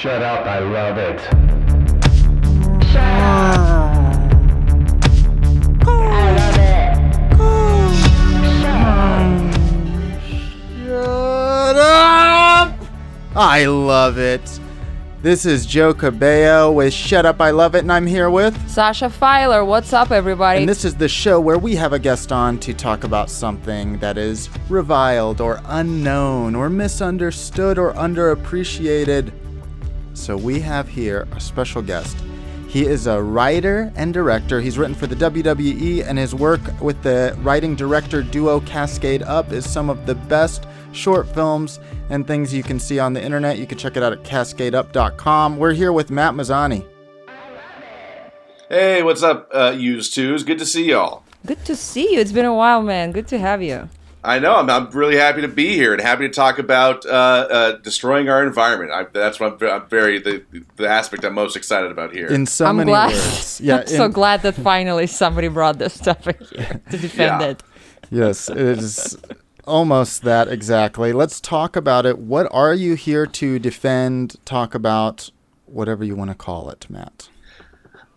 Shut up, I love it. Shut up! I love it. Shut up. I love it. This is Joe Cabello with Shut Up, I Love It, and I'm here with. Sasha Filer, what's up, everybody? And this is the show where we have a guest on to talk about something that is reviled or unknown or misunderstood or underappreciated. So we have here a special guest. He is a writer and director. He's written for the WWE, and his work with the writing director duo Cascade Up is some of the best short films and things you can see on the internet. You can check it out at cascadeup.com. We're here with Matt Mazzani. Hey, what's up, uh, used twos? Good to see y'all. Good to see you. It's been a while, man. Good to have you. I know. I'm, I'm really happy to be here and happy to talk about uh, uh, destroying our environment. I, that's what I'm, I'm very the, the aspect I'm most excited about here. In so I'm many glad. words. Yeah, I'm so glad that finally somebody brought this topic here to defend Yeah. it. Yes, it is almost that exactly. Let's talk about it. What are you here to defend, talk about, whatever you want to call it, Matt?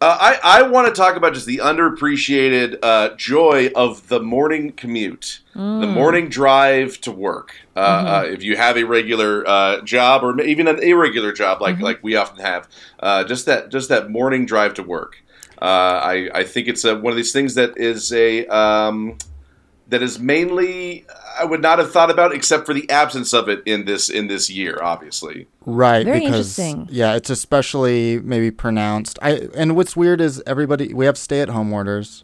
Uh, I, I want to talk about just the underappreciated uh, joy of the morning commute, the morning drive to work. Uh, uh, if you have a regular uh, job or even an irregular job, like like we often have, uh, just that just that morning drive to work. Uh, I I think it's a, one of these things that is a um, that is mainly I would not have thought about except for the absence of it in this in this year, obviously. Right, Very because interesting. yeah, it's especially maybe pronounced. I and what's weird is everybody we have stay-at-home orders,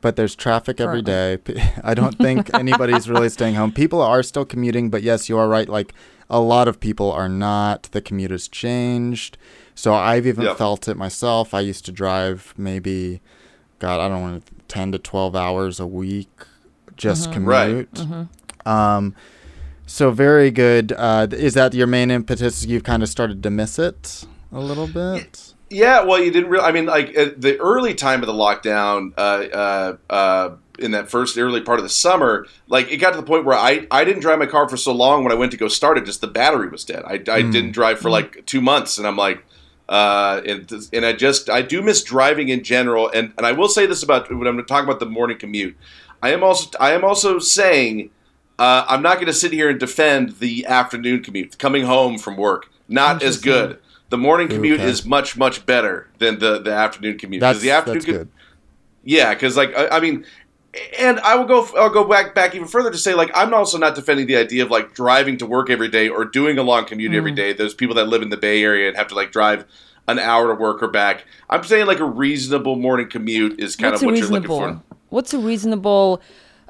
but there's traffic every day. I don't think anybody's really staying home. People are still commuting, but yes, you are right. Like a lot of people are not. The commute has changed. So I've even Yeah. felt it myself. I used to drive maybe, God, I don't want to, ten to twelve hours a week, just Right. commute. Um, so very good. Uh, is that your main impetus? You've kind of started to miss it a little bit. Yeah, well, you didn't really. I mean, like at the early time of the lockdown, uh, uh, uh, in that first early part of the summer, like it got to the point where I, I didn't drive my car for so long. When I went to go start it, just the battery was dead. I, I didn't drive for like two months, and I'm like, uh, and, and I just I do miss driving in general. And and I will say this about when I'm talking about the morning commute. I am also I am also saying uh, I'm not going to sit here and defend the afternoon commute, coming home from work. Not as good. The morning commute Okay. is much much better than the, the afternoon commute. That's the afternoon that's co- good. yeah, because like I, I mean, and I will go. I'll go back back even further to say like I'm also not defending the idea of like driving to work every day or doing a long commute every day. Those people that live in the Bay Area and have to like drive an hour to work or back. I'm saying like a reasonable morning commute is kind What's of what you're looking for. What's a reasonable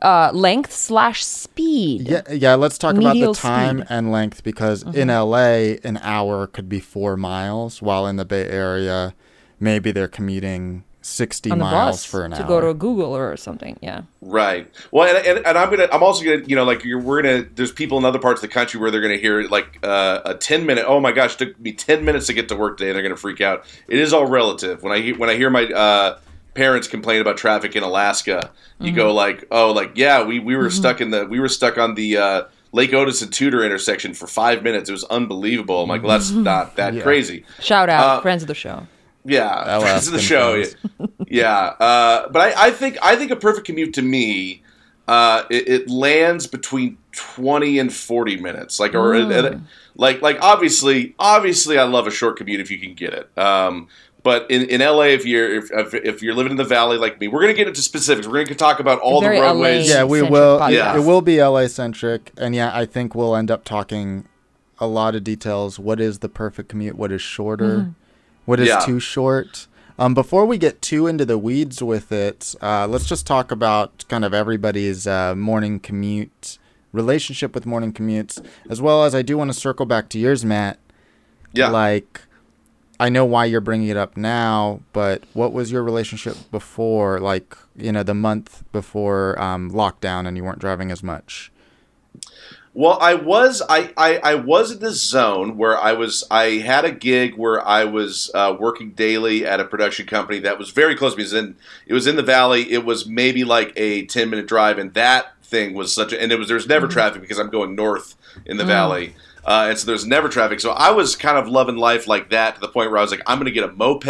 uh, length slash speed? Yeah, yeah. Let's talk about the time speed. Mm-hmm. and length because in LA, an hour could be four miles, while in the Bay Area, maybe they're commuting sixty miles for an to hour. To go to a Google or something. Yeah. Right. Well, and, and, and I'm gonna. I'm also gonna. You know, like you're, we're gonna. There's people in other parts of the country where they're gonna hear like uh, a 10 minute. Oh my gosh, it took me 10 minutes to get to work today. And they're gonna freak out. It is all relative. When I hear when I hear my uh, parents complain about traffic in Alaska, you go like, oh, like yeah, we we were stuck in the we were stuck on the. Uh, Lake Otis and Tudor intersection for five minutes. It was unbelievable. I'm like, well, that's not that Yeah. crazy. Shout out, Uh, friends of the show. Yeah, friends of the show. friends. Yeah, uh, but I, I think I think a perfect commute to me, uh, it, it lands between twenty and forty minutes. Like or Mm. like like obviously obviously I love a short commute if you can get it. Um, but in, in LA, if you're if, if, if you're living in the valley like me, we're gonna get into specifics. We're gonna talk about all Very the LA. roadways. yeah, we will. podcast. Yeah. It will be LA centric, and yeah, I think we'll end up talking a lot of details. What is the perfect commute? What is shorter? What is Yeah. too short? Um, before we get too into the weeds with it, uh, let's just talk about kind of everybody's uh, morning commute relationship with morning commutes, as well as I do want to circle back to yours, Matt. yeah. Like, I know why you're bringing it up now, but what was your relationship before, like, you know, the month before um, lockdown and you weren't driving as much? Well, I was I, I, I was in this zone where I was I had a gig where I was uh, working daily at a production company that was very close to me. It was in it was in the valley. It was maybe like a ten minute drive, and that thing was such a and it was there was never traffic because I'm going north in the valley. Uh, and so there's never traffic. So I was kind of loving life like that to the point where I was like, I'm going to get a moped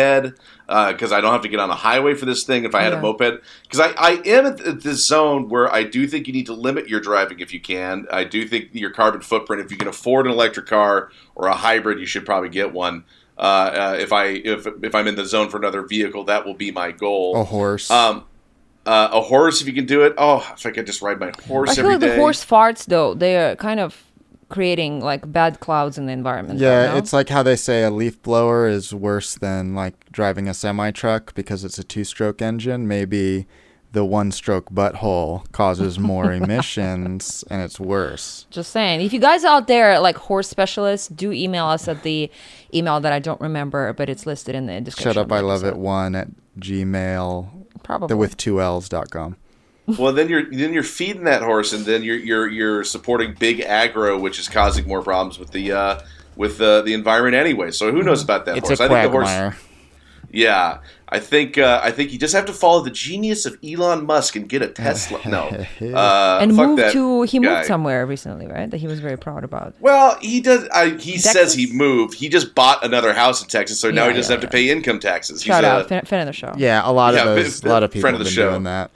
because I don't have to get on a highway for this thing if I had Yeah. a moped. Because I, I am at th- this zone where I do think you need to limit your driving if you can. I do think your carbon footprint, if you can afford an electric car or a hybrid, you should probably get one. Uh, uh, if I if if I'm in the zone for another vehicle, that will be my goal. A horse. Um, uh, a horse, if you can do it. Oh, if I could just ride my horse I feel every like the horse farts though. They are kind of creating like bad clouds in the environment. yeah, it's like how they say a leaf blower is worse than like driving a semi truck because it's a two stroke engine. Maybe the one stroke butthole causes more emissions and it's worse. Just saying. If you guys out there like horse specialists, do email us at the email that I don't remember, but it's listed in the description. Shut up, I love it one at gmail Probably. the with two L's dot com. Well, then you're then you're feeding that horse, and then you're you're you're supporting big agro, which is causing more problems with the uh, with the the environment anyway. So who knows about that. It's horse? a I think the horse. Yeah, I think uh, I think you just have to follow the genius of Elon Musk and get a Tesla. No, uh, and fuck moved that to he guy. moved somewhere recently, right? That he was very proud about. Well, he does. I, he says he moved. He just bought another house in Texas, so now Yeah, he doesn't yeah, have to pay income taxes. Shout He's out, a, fan, fan of the show. Yeah, a lot Yeah, of those, a lot of people friend of the been show. doing that.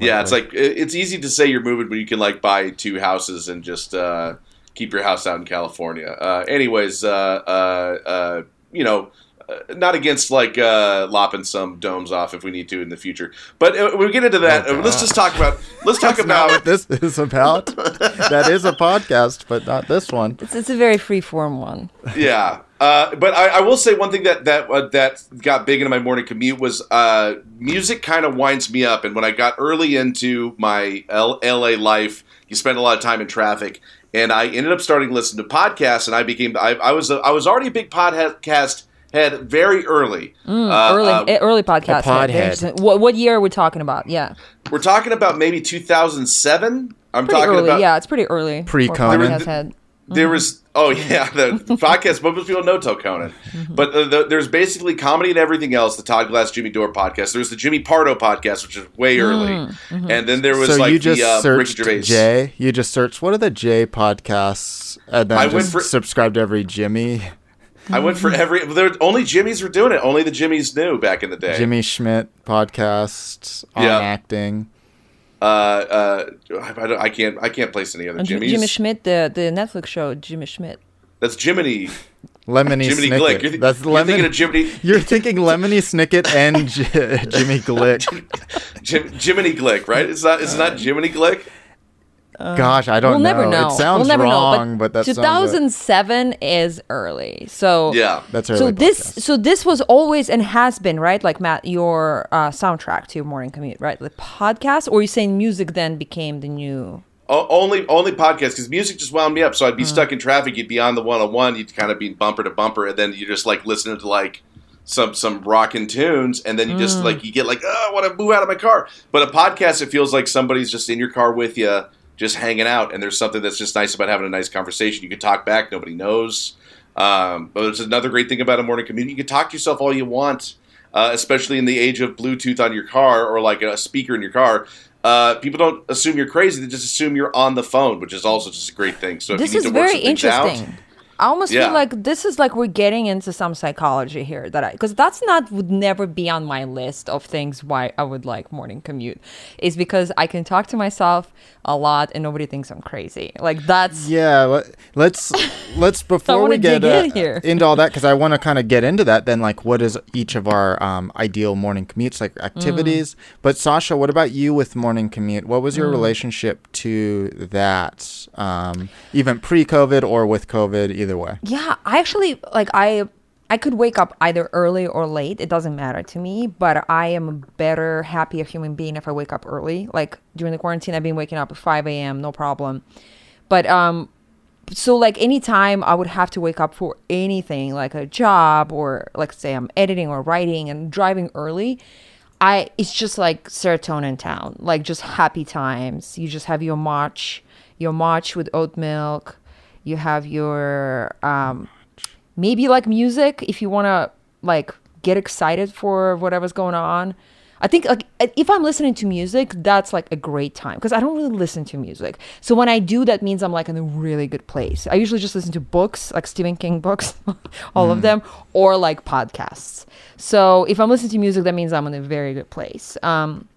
Yeah, it's like it's easy to say you're moving, but you can like buy two houses and just uh, keep your house out in California. Uh, anyways, uh, uh, uh, you know, uh, not against like uh, lopping some domes off if we need to in the future. But uh, we get into that. Oh, let's just talk about. Let's talk That's not about. what this is about. that is a podcast, but not this one. It's, it's a very free form one. yeah. Uh, but I, I will say one thing that that uh, that got big into my morning commute was uh, music. Kind of winds me up, and when I got early into my L- LA life, you spend a lot of time in traffic, and I ended up starting to listen to podcasts, and I became I, I was a, I was already a big podcast head very early. Uh, early uh, eh, early podcast. a podhead. Very. What what year are we talking about? Yeah, we're talking about maybe 2007. I'm pretty talking early. about yeah, it's pretty early. for Pre-Conan. podcast head. There was oh yeah the podcast but most people know Toe Conan, mm-hmm. but the, the, there's basically comedy and everything else. The Todd Glass Jimmy Dore podcast. There's the Jimmy Pardo podcast, which is way mm-hmm. early, mm-hmm. and then there was so like you just the uh, searched Gervais. J. You just searched what are the J podcasts, and then I went just for- subscribe to every Jimmy. I went for every. There, only Jimmys were doing it. Only the Jimmys knew back in the day. Jimmy Schmidt podcast on Yeah. acting. Uh, uh, I, I don't- I can't. I can't place any other And Jim- Jimmys. Jimmy Schmidt, the the Netflix show Jimmy Schmidt. That's Jiminy. Lemony Jiminy Snicket. Glick. You're, th- That's you're lemon. thinking of Jiminy. You're thinking Lemony Snicket and J- Jimmy Glick. Jim, Jiminy Glick, right? It's not. It's not Jiminy Glick. Gosh, I don't we'll know. never know. It sounds we'll never wrong, know. but, that sounds. 2007 is early. So Yeah. That's so early this so this was always and has been right like Matt your uh, soundtrack to your morning commute right the podcast or you saying music then became the new O- only only podcast because music just wound me up. So I'd be stuck in traffic. You'd be on the one on one. You'd kind of be bumper to bumper, and then you're just like listening to like some some rockin' tunes, and then you just like you get like oh, I want to move out of my car. But a podcast, it feels like somebody's just in your car with you, just hanging out, and there's something that's just nice about having a nice conversation. You can talk back, nobody knows. Um, but it's another great thing about a morning commute. You can talk to yourself all you want, uh, especially in the age of Bluetooth on your car or like a speaker in your car. Uh, people don't assume you're crazy; they just assume you're on the phone, which is also just a great thing. So if this you is need to work very some things out- interesting I almost Yeah. feel like this is like we're getting into some psychology here that I because that's not would never be on my list of things why I would like morning commute is because I can talk to myself a lot and nobody thinks I'm crazy. Like that's Yeah, let, let's let's before wanna we get uh, in here. into all that because I want to kind of get into that. Then, like, what is each of our um, ideal morning commutes, like activities? Mm. But Sasha, what about you with morning commute? What was your Mm. relationship to that, um, even pre-COVID or with COVID? Either way. Yeah, I actually like I I could wake up either early or late. It doesn't matter to me, but I am a better, happier human being if I wake up early. Like during the quarantine, I've been waking up at 5 a.m. no problem. But um, so like anytime I would have to wake up for anything, like a job or like say I'm editing or writing and driving early, I it's just like serotonin town, like just happy times. You just have your matcha, your matcha with oat milk. You have your um, maybe like music if you want to like get excited for whatever's going on. I think like if I'm listening to music, that's like a great time because I don't really listen to music. So when I do, that means I'm like in a really good place. I usually just listen to books, like Stephen King books, all of them, or like podcasts. So if I'm listening to music, that means I'm in a very good place. Um,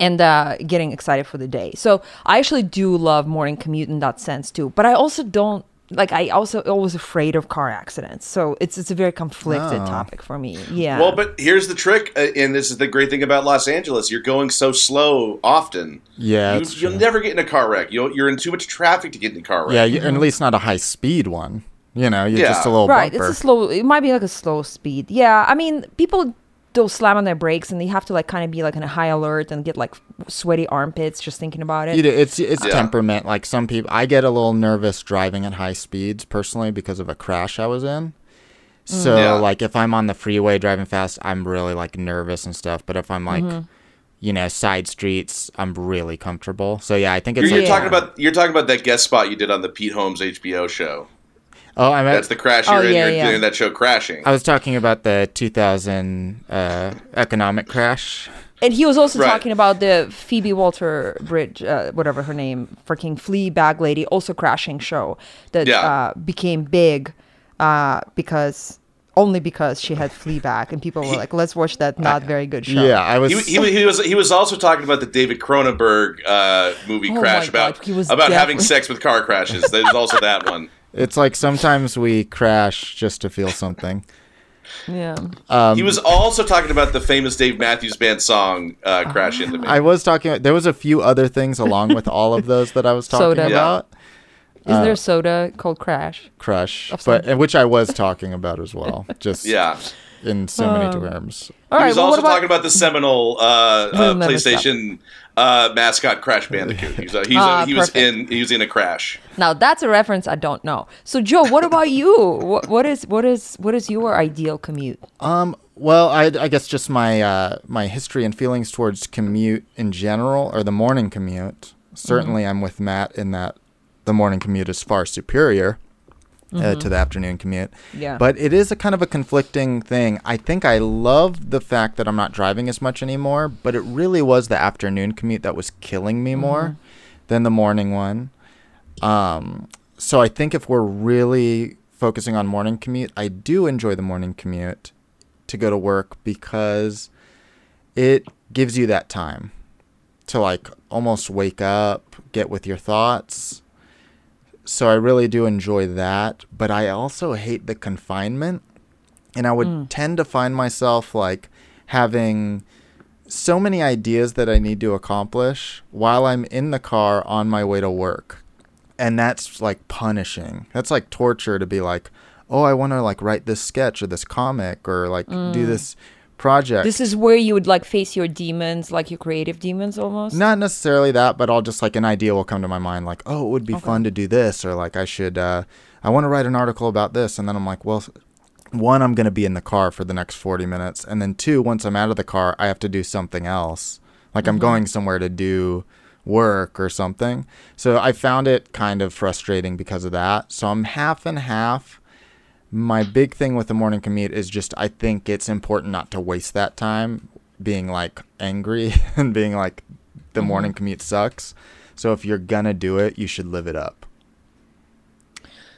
and uh, getting excited for the day. So I actually do love morning commute in that sense too. But I also don't like. I also always afraid of car accidents. So it's it's a very conflicted Oh. topic for me. Yeah. Well, but here's the trick, uh, and this is the great thing about Los Angeles: you're going so slow often. Yeah, you, that's you'll true. never get in a car wreck. You'll, you're in too much traffic to get in a car wreck. Yeah, you, and at least not a high speed one. You know, you're Yeah. just a little bit. right. bumper. It's a slow. It might be like a slow speed. Yeah. I mean, people they'll slam on their brakes and they have to like kind of be like in a high alert and get like sweaty armpits just thinking about it. You do- it's it's Yeah. temperament. Like some people, I get a little nervous driving at high speeds personally because of a crash I was in. So Yeah. like if I'm on the freeway driving fast, I'm really like nervous and stuff. But if I'm like, Mm-hmm. you know, side streets, I'm really comfortable. So yeah, I think You're, it's you're like Yeah. talking about you're talking about that guest spot you did on the Pete Holmes HBO show. Oh, I'm That's the crash. Oh, You're in. yeah, You're yeah. doing that show crashing. I was talking about the 2000 uh, economic crash. And he was also Right. talking about the Phoebe Waller-Bridge, uh, whatever her name, freaking flea bag lady, also crashing show that Yeah. uh, became big uh, because only because she had flea Fleabag, and people were like, "Let's watch that not very good show." Yeah, I was. He, he, he was he was also talking about the David Cronenberg uh, movie Oh my crash God, about he was about having sex with car crashes. There's also that one. It's like sometimes we crash just to feel something. yeah. Um, he was also talking about the famous Dave Matthews Band song uh, "Crash Into Me." I was talking. There was a few other things along with all of those that I was talking Soda. Yeah. about. Isn't there soda called Crash? Crush, but which I was talking about as well, just yeah, in so many Um, terms. All he right. was Well, also about talking about the seminal uh, uh, PlayStation uh, mascot Crash Bandicoot. He was, uh, he's, Ah, uh, he was perfect. in he was in a crash. now? That's a reference I don't know. So, Joe, what about you? What, what is what is what is your ideal commute? Um, well, I, I guess just my uh, my history and feelings towards commute in general, or the morning commute. Certainly, I'm with Matt in that the morning commute is far superior uh, to the afternoon commute. Yeah. But it is a kind of a conflicting thing. I think I love the fact that I'm not driving as much anymore, but it really was the afternoon commute that was killing me more than the morning one. Um, so I think if we're really focusing on morning commute, I do enjoy the morning commute to go to work because it gives you that time to like almost wake up, get with your thoughts. So I really do enjoy that, but I also hate the confinement. And I would mm. tend to find myself like having so many ideas that I need to accomplish while I'm in the car on my way to work. And that's like punishing. That's like torture to be like, oh, I want to like write this sketch or this comic or like do mm. this project. This is where you would like face your demons, like your creative demons almost. Not necessarily that, but I'll just like an idea will come to my mind, like, oh, it would be fun to do this, or like I should, uh, I want to write an article about this, and then I'm like, well, one, I'm gonna be in the car for the next 40 minutes, and then two, once I'm out of the car, I have to do something else, like I'm going somewhere to do work or something. So I found it kind of frustrating because of that. So I'm half and half. My big thing with the morning commute is just I think it's important not to waste that time being like angry and being like the mm-hmm. morning commute sucks. So if you're gonna do it, you should live it up.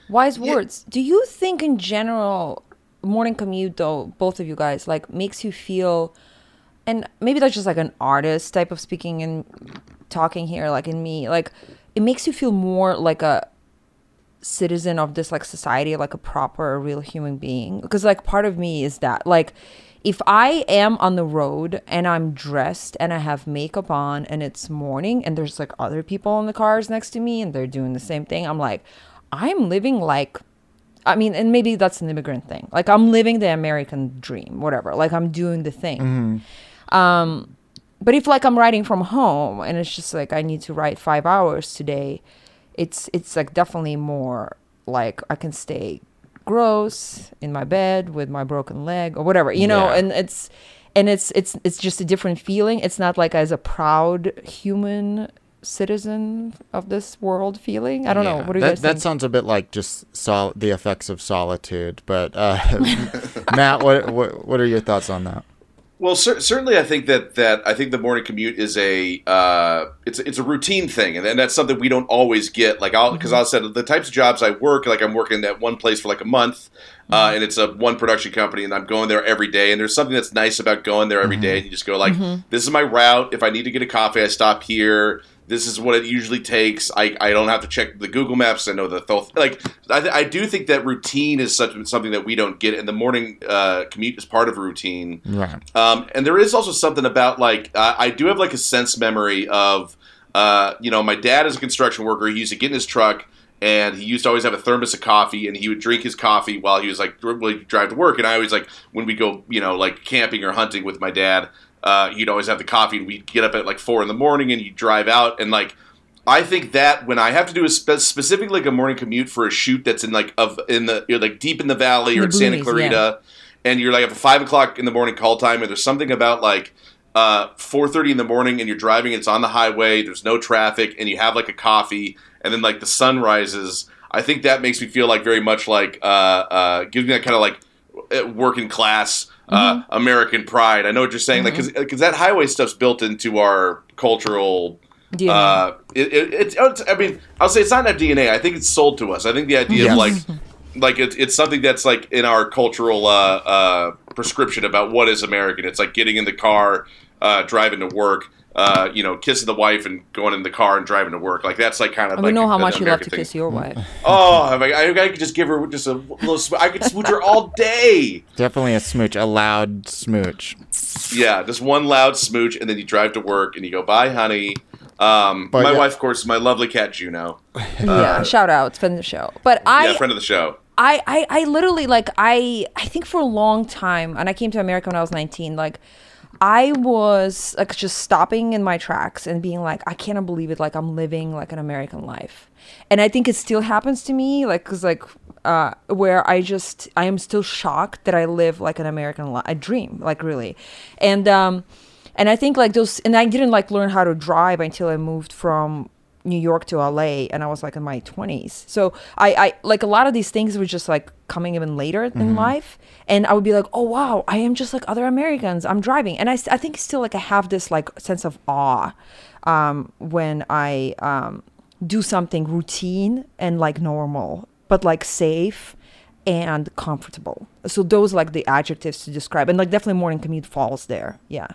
Wise words. Do you think in general morning commute though, both of you guys, like makes you feel and maybe that's just like an artist type of speaking and talking here, like in me, like it makes you feel more like a citizen of this like society, like a proper real human being. Because like part of me is that like if I am on the road and I'm dressed and I have makeup on and it's morning and there's like other people in the cars next to me and they're doing the same thing, I'm like, I'm living like I mean, and maybe that's an immigrant thing. Like I'm living the American dream, whatever. Like I'm doing the thing. Um, but if like I'm writing from home and it's just like I need to write five hours today, it's it's like definitely more like I can stay gross in my bed with my broken leg or whatever, you know. Yeah. And it's and it's it's it's just a different feeling. It's not like as a proud human citizen of this world feeling. I don't know. Yeah. What do you that, guys that think? sounds a bit like just sol- the effects of solitude. But uh, Matt, what, what what are your thoughts on that? Well, cer- certainly, I think that that I think the morning commute is a uh, it's it's a routine thing, and, and that's something we don't always get. Like, I'll because I said the types of jobs I work, like I'm working at one place for like a month, uh, and it's a one production company, and I'm going there every day. And there's something that's nice about going there every day, and you just go like, this is my route. If I need to get a coffee, I stop here. This is what it usually takes. I, I don't have to check the Google Maps. I know the th- like. I, th- I do think that routine is such something that we don't get, and the morning uh, commute is part of routine. Right. Um, and there is also something about like uh, I do have like a sense memory of uh, you know my dad is a construction worker. He used to get in his truck and he used to always have a thermos of coffee and he would drink his coffee while he was like drive to work. And I always like when we go you know like camping or hunting with my dad, uh, he'd always have the coffee and we'd get up at like four in the morning and you drive out and like. I think that when I have to do a spe- specifically like a morning commute for a shoot that's in like of in the you're like deep in the valley or The in Santa boonies, Clarita, and you're like at five o'clock in the morning call time, and there's something about like uh, four thirty in the morning, and you're driving, it's on the highway, there's no traffic, and you have like a coffee, and then like the sun rises. I think that makes me feel like very much like uh, uh, gives me that kind of like uh, working class uh, American pride. I know what you're saying, like because that highway stuff's built into our cultural. You Uh, it, it, it's, it's, I mean, I'll say it's not in our DNA. I think it's sold to us. I think the idea Yes. of like, like it's, it's something that's like in our cultural uh, uh, prescription about what is American. It's like getting in the car, uh, driving to work, uh, you know, kissing the wife and going in the car and driving to work. Like that's like kind of. And like we know how an much you love to thing. kiss your wife. Oh, I, I, I could just give her just a little. sm- I could smooch her all day. Definitely a smooch, a loud smooch. Yeah, just one loud smooch, and then you drive to work, and you go, "Bye, honey." Um, But my yeah- wife, of course, is my lovely cat Juno. yeah, shout out, friend of the show. But I, yeah, friend of the show. I, I, I literally like I I think for a long time, and I came to America when I was 19. Like, I was like just stopping in my tracks and being like, I cannot believe it. Like I'm living like an American life, and I think it still happens to me. Like, cause like uh, where I just I am still shocked that I live like an American life, a dream, like really, and um, and I think like those, and I didn't like learn how to drive until I moved from New York to LA and I was like in my 20s. So I, I like a lot of these things were just like coming even later in life. And I would be like, oh, wow, I am just like other Americans. I'm driving. And I, I think still like I have this like sense of awe um, when I um, do something routine and like normal, but like safe and comfortable. So those like the adjectives to describe. And like definitely morning commute falls there. Yeah.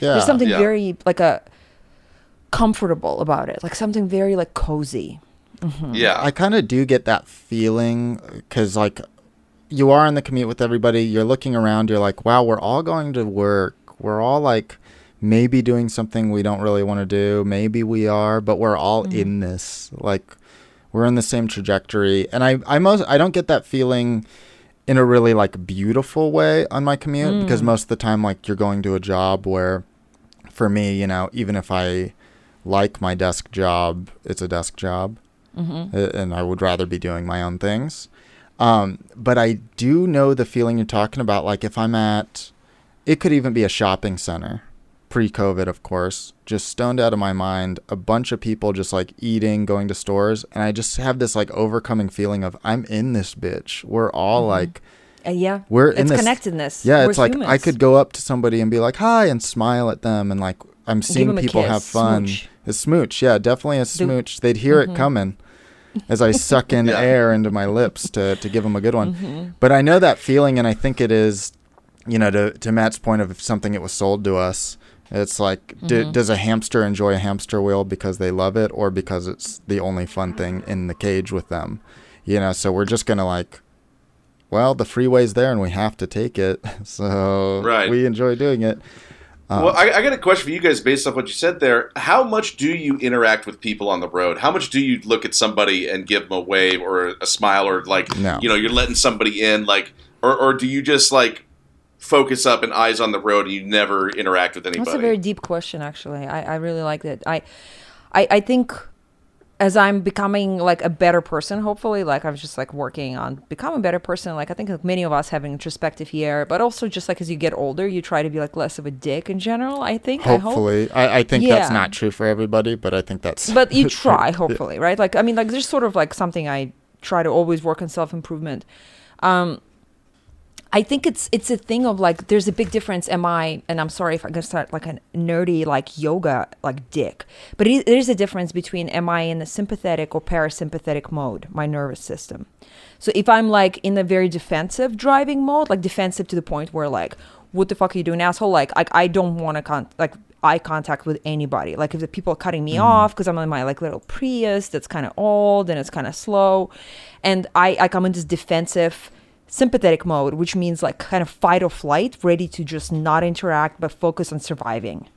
Yeah. There's something Yeah. very like a comfortable about it, like something very like cozy. Mm-hmm. Yeah, I kind of do get that feeling because, like, you are in the commute with everybody. You're looking around. You're like, wow, we're all going to work. We're all like, maybe doing something we don't really want to do. Maybe we are, but we're all mm-hmm. in this. Like, we're in the same trajectory. And I, I most, I don't get that feeling in a really like beautiful way on my commute because mm. most of the time, like, you're going to a job where, for me, you know, even if I like my desk job, it's a desk job uh, and I would rather be doing my own things. Um, but I do know the feeling you're talking about. Like if I'm at, it could even be a shopping center, pre-COVID, of course, just stoned out of my mind. A bunch of people just like eating, going to stores, and I just have this like overcoming feeling of I'm in this bitch. We're all like. Uh, yeah, We're in it's this- connectedness. Yeah, We're it's like I could go up to somebody and be like, "Hi," and smile at them, and like I'm seeing people have fun. smooch. A smooch, yeah, definitely a smooch. They'd hear Mm-hmm. it coming as I suck in Yeah. air into my lips to to give them a good one. Mm-hmm. But I know that feeling, and I think it is, you know, to to Matt's point of something that was sold to us. It's like, Mm-hmm. does a hamster enjoy a hamster wheel because they love it, or because it's the only fun thing in the cage with them? You know, so we're just gonna like well, the freeway's there and we have to take it. So Right. we enjoy doing it. Um, well, I, I got a question for you guys based off what you said there. How much do you interact with people on the road? How much do you look at somebody and give them a wave or a smile or like, No. you know, you're letting somebody in, like, or, or do you just like focus up and eyes on the road and you never interact with anybody? That's a very deep question, actually. I, I really like that. I, I, I think as I'm becoming like a better person, hopefully, like I'm just like working on becoming a better person. Like I think like many of us have an introspective year, but also just like as you get older, you try to be like less of a dick in general. I think. I hope. hopefully, I, I think that's not true for everybody, but I think that's. but you try hopefully right like i mean like there's sort of like something i try to always work on self-improvement um I think it's it's a thing of like there's a big difference. Am I? And I'm sorry if I'm gonna start like a nerdy like yoga like dick, but it, there is a difference between am I in the sympathetic or parasympathetic mode, my nervous system. So if I'm like in a very defensive driving mode, like defensive to the point where like what the fuck are you doing, asshole? Like like I don't want to con- like eye contact with anybody. Like if the people are cutting me mm. off because I'm in my like little Prius that's kind of old and it's kind of slow, and I I come in this defensive sympathetic mode, which means like kind of fight or flight, ready to just not interact but focus on surviving.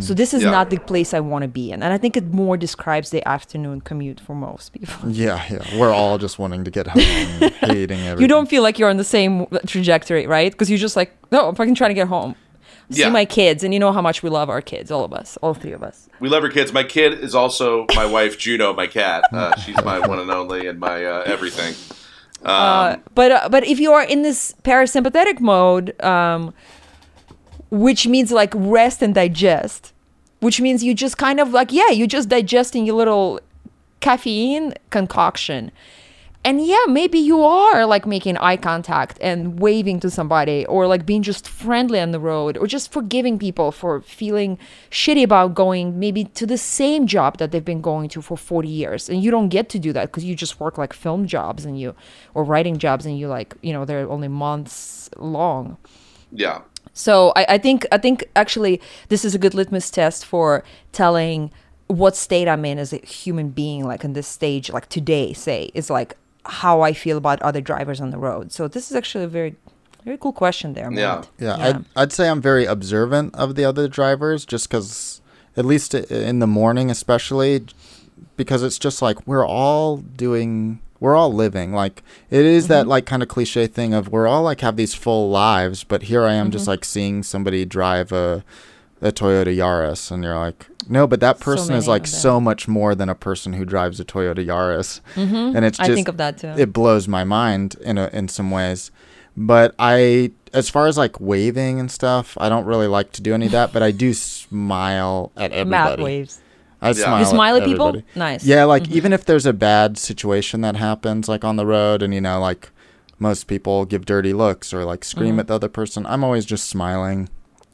So this is Yeah. not the place I want to be in, and I think it more describes the afternoon commute for most people. Yeah, yeah. We're all just wanting to get home, and hating everything. You don't feel like you're on the same trajectory, right? Because you're just like, no, I'm fucking trying to get home. See Yeah. my kids, and you know how much we love our kids, all of us, all three of us. We love our kids. My kid is also my wife, Juno, my cat. Uh, she's my one and only and my uh, everything. Um, Uh, but uh, but if you are in this parasympathetic mode, um, which means like rest and digest, which means you just kind of like yeah, you're just digesting your little caffeine concoction. And yeah, maybe you are like making eye contact and waving to somebody, or like being just friendly on the road, or just forgiving people for feeling shitty about going maybe to the same job that they've been going to for 40 years. And you don't get to do that because you just work like film jobs and you, or writing jobs, and you like, you know, they're only months long. yeah. So I, I think I think actually this is a good litmus test for telling what state I'm in as a human being, like in this stage, like today, say, is like how I feel about other drivers on the road. So this is actually a very very cool question there. Yeah. Matt. Yeah, I'd, I'd say I'm very observant of the other drivers just because, at least in the morning, especially, because it's just like we're all doing, we're all living. Like, it is that, mm-hmm. like, kind of cliche thing of we're all, like, have these full lives, but here I am just, mm-hmm. like, seeing somebody drive a, a Toyota Yaris, and you're like, no, but that So person is, like, so much more than a person who drives a Toyota Yaris. Mm-hmm. And it's I just, think of that too. it blows my mind in a, in some ways. But I, as far as like waving and stuff, I don't really like to do any of that. But I do smile at everybody. Matt waves. I smile. You smile at at people? everybody. Nice. Yeah, like even if there's a bad situation that happens, like on the road, and you know, like most people give dirty looks or like scream at the other person, I'm always just smiling.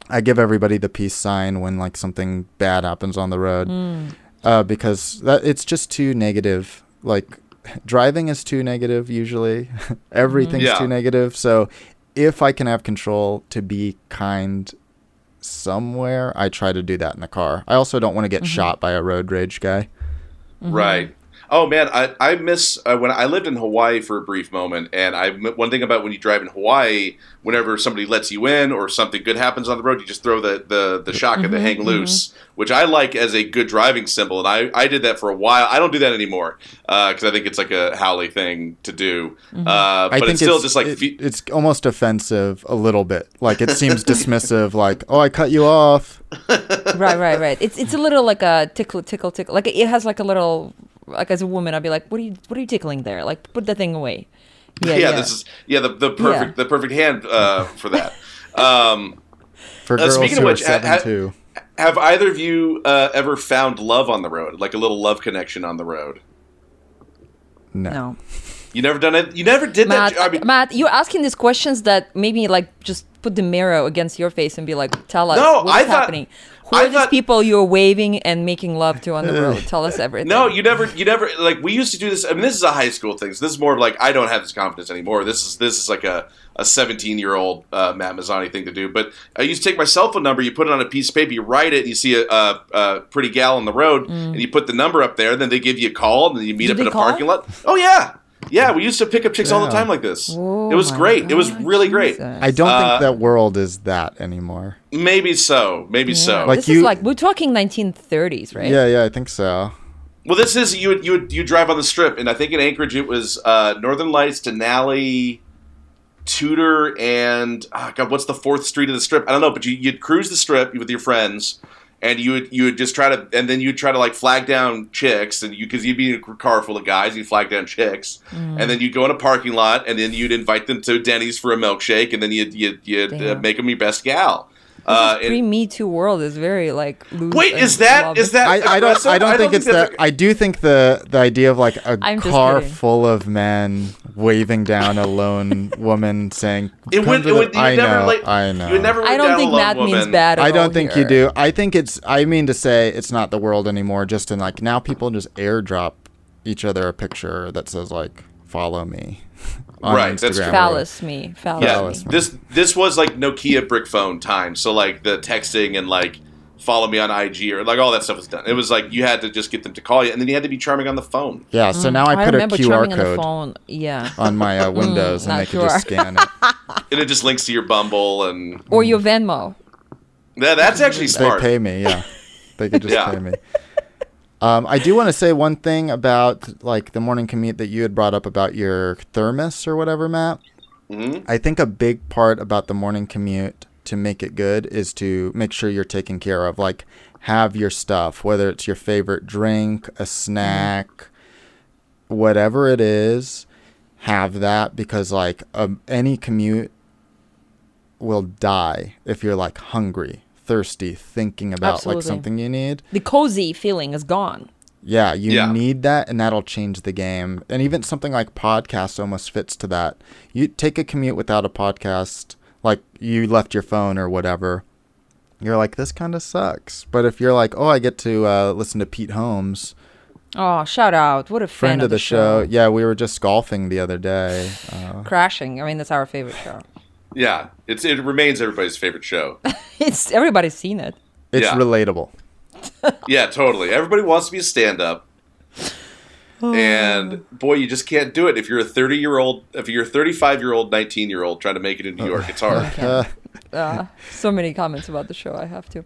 I give everybody the peace sign when like something bad happens on the road, hmm. uh, because that it's just too negative. Like driving is too negative usually. Everything's mm-hmm. Yeah. too negative. So if I can have control to be kind somewhere, I try to do that in the car. I also don't want to get mm-hmm. shot by a road rage guy. Mm-hmm. Right. Oh man, I, I miss uh, when I lived in Hawaii for a brief moment, and I one thing about when you drive in Hawaii, whenever somebody lets you in or something good happens on the road, you just throw the the, the shotgun to hang loose, which I like as a good driving symbol, and I, I did that for a while. I don't do that anymore because I think it's like a haole thing to do, uh, I but think it's still just like it- fe- it's almost offensive a little bit. Like it seems dismissive. Like oh, I cut you off. right, right, right. It's it's a little like a tickle, tickle, tickle. Like it has like a little. Like as a woman, I'd be like, "What are you? What are you tickling there? Like, put the thing away." yeah, yeah, this is yeah the, the perfect the perfect hand uh, for that. Um, For Uh, girls speaking of which, are seven ha- two. have either of you uh, ever found love on the road, like a little love connection on the road? No. no. You never done it. You never did Matt, that. I mean, Matt, you're asking these questions that maybe like just put the mirror against your face and be like, tell us No, what's I thought- happening. Who are these thought- people you're waving and making love to on the road? Tell us everything. no, you never. You never. Like we used to do this. I mean, this is a high school thing. So this is more of like I don't have this confidence anymore. This is this is like a a 17 year old uh, Matt Mazzani thing to do. But I used to take my cell phone number, you put it on a piece of paper, you write it, and you see a, a, a pretty gal on the road, and you put the number up there. And then they give you a call, and then you meet Do up in a call? parking lot. Oh yeah, yeah. We used to pick up chicks all the time like this. Oh it was my great. it was God, really great. I don't Uh, think that world is that anymore. Maybe so. Maybe so. Like this you- is like we're talking 1930s, right? Yeah, yeah, I think so. Well, this is you. would- You would you drive on the strip, and I think in Anchorage it was uh, Northern Lights, Denali, Tudor, and oh God, what's the fourth street of the strip? I don't know, but you, you'd cruise the strip with your friends, and you would you would just try to, and then you'd try to like flag down chicks, and you because you'd be in a car full of guys, you'd flag down chicks, Mm. and then you'd go in a parking lot, and then you'd invite them to Denny's for a milkshake, and then you'd you'd, you'd uh, make them your best gal. Uh, Pre Me Too world is very like loose. wait, and is that love. is that? I, I don't. aggressive? I don't think it's that. I do think the the idea of like a I'm car full of men waving down a lone woman saying, It would. to It would. You I never. know. like, I know. You would never. I don't think a lone that means bad. At I don't think you do. I think it's. I mean to say it's not the world anymore. Just in like now, people just airdrop each other a picture that says like "Follow me." On Right, that's Instagram true. or Phallus me. Phallus Yeah, me. this this was like Nokia brick phone time. So like the texting and like follow me on IG or like all that stuff was done. It was like you had to just get them to call you, and then you had to be charming on the phone. Yeah. So now I Mm, I put a remember QR charming on the code phone. Yeah. on my uh, Windows, and not they can just scan it. And it just links to your Bumble, and Or your Venmo. that, that's actually smart. they pay me yeah they could just Yeah. pay me um, i do want to say one thing about like the morning commute that you had brought up about your thermos or whatever matt Mhm. i think a big part about the morning commute to make it good is to make sure you're taken care of like have your stuff whether it's your favorite drink a snack whatever it is have that because like um, any commute will die if you're like hungry, thirsty, thinking about Absolutely. like something you need. The cozy feeling is gone. Yeah, you Yeah. need that and that'll change the game. And even something like podcast almost fits to that. You take a commute without a podcast, like you left your phone or whatever. You're like, this kind of sucks. But if you're like, oh, I get to uh, listen to Pete Holmes, Oh, shout out. What a fan friend of the, show. Yeah, we were just golfing the other day. Uh, Crashing. I mean, that's our favorite show. Yeah, it's it remains everybody's favorite show. It's everybody's seen it. it's Yeah. relatable. yeah, totally. Everybody wants to be a stand-up. And boy, you just can't do it if you're a 30 year old, if you're a 35 year old, 19 year old trying to make it in New York. It's hard. Uh, uh, so many comments about the show i have to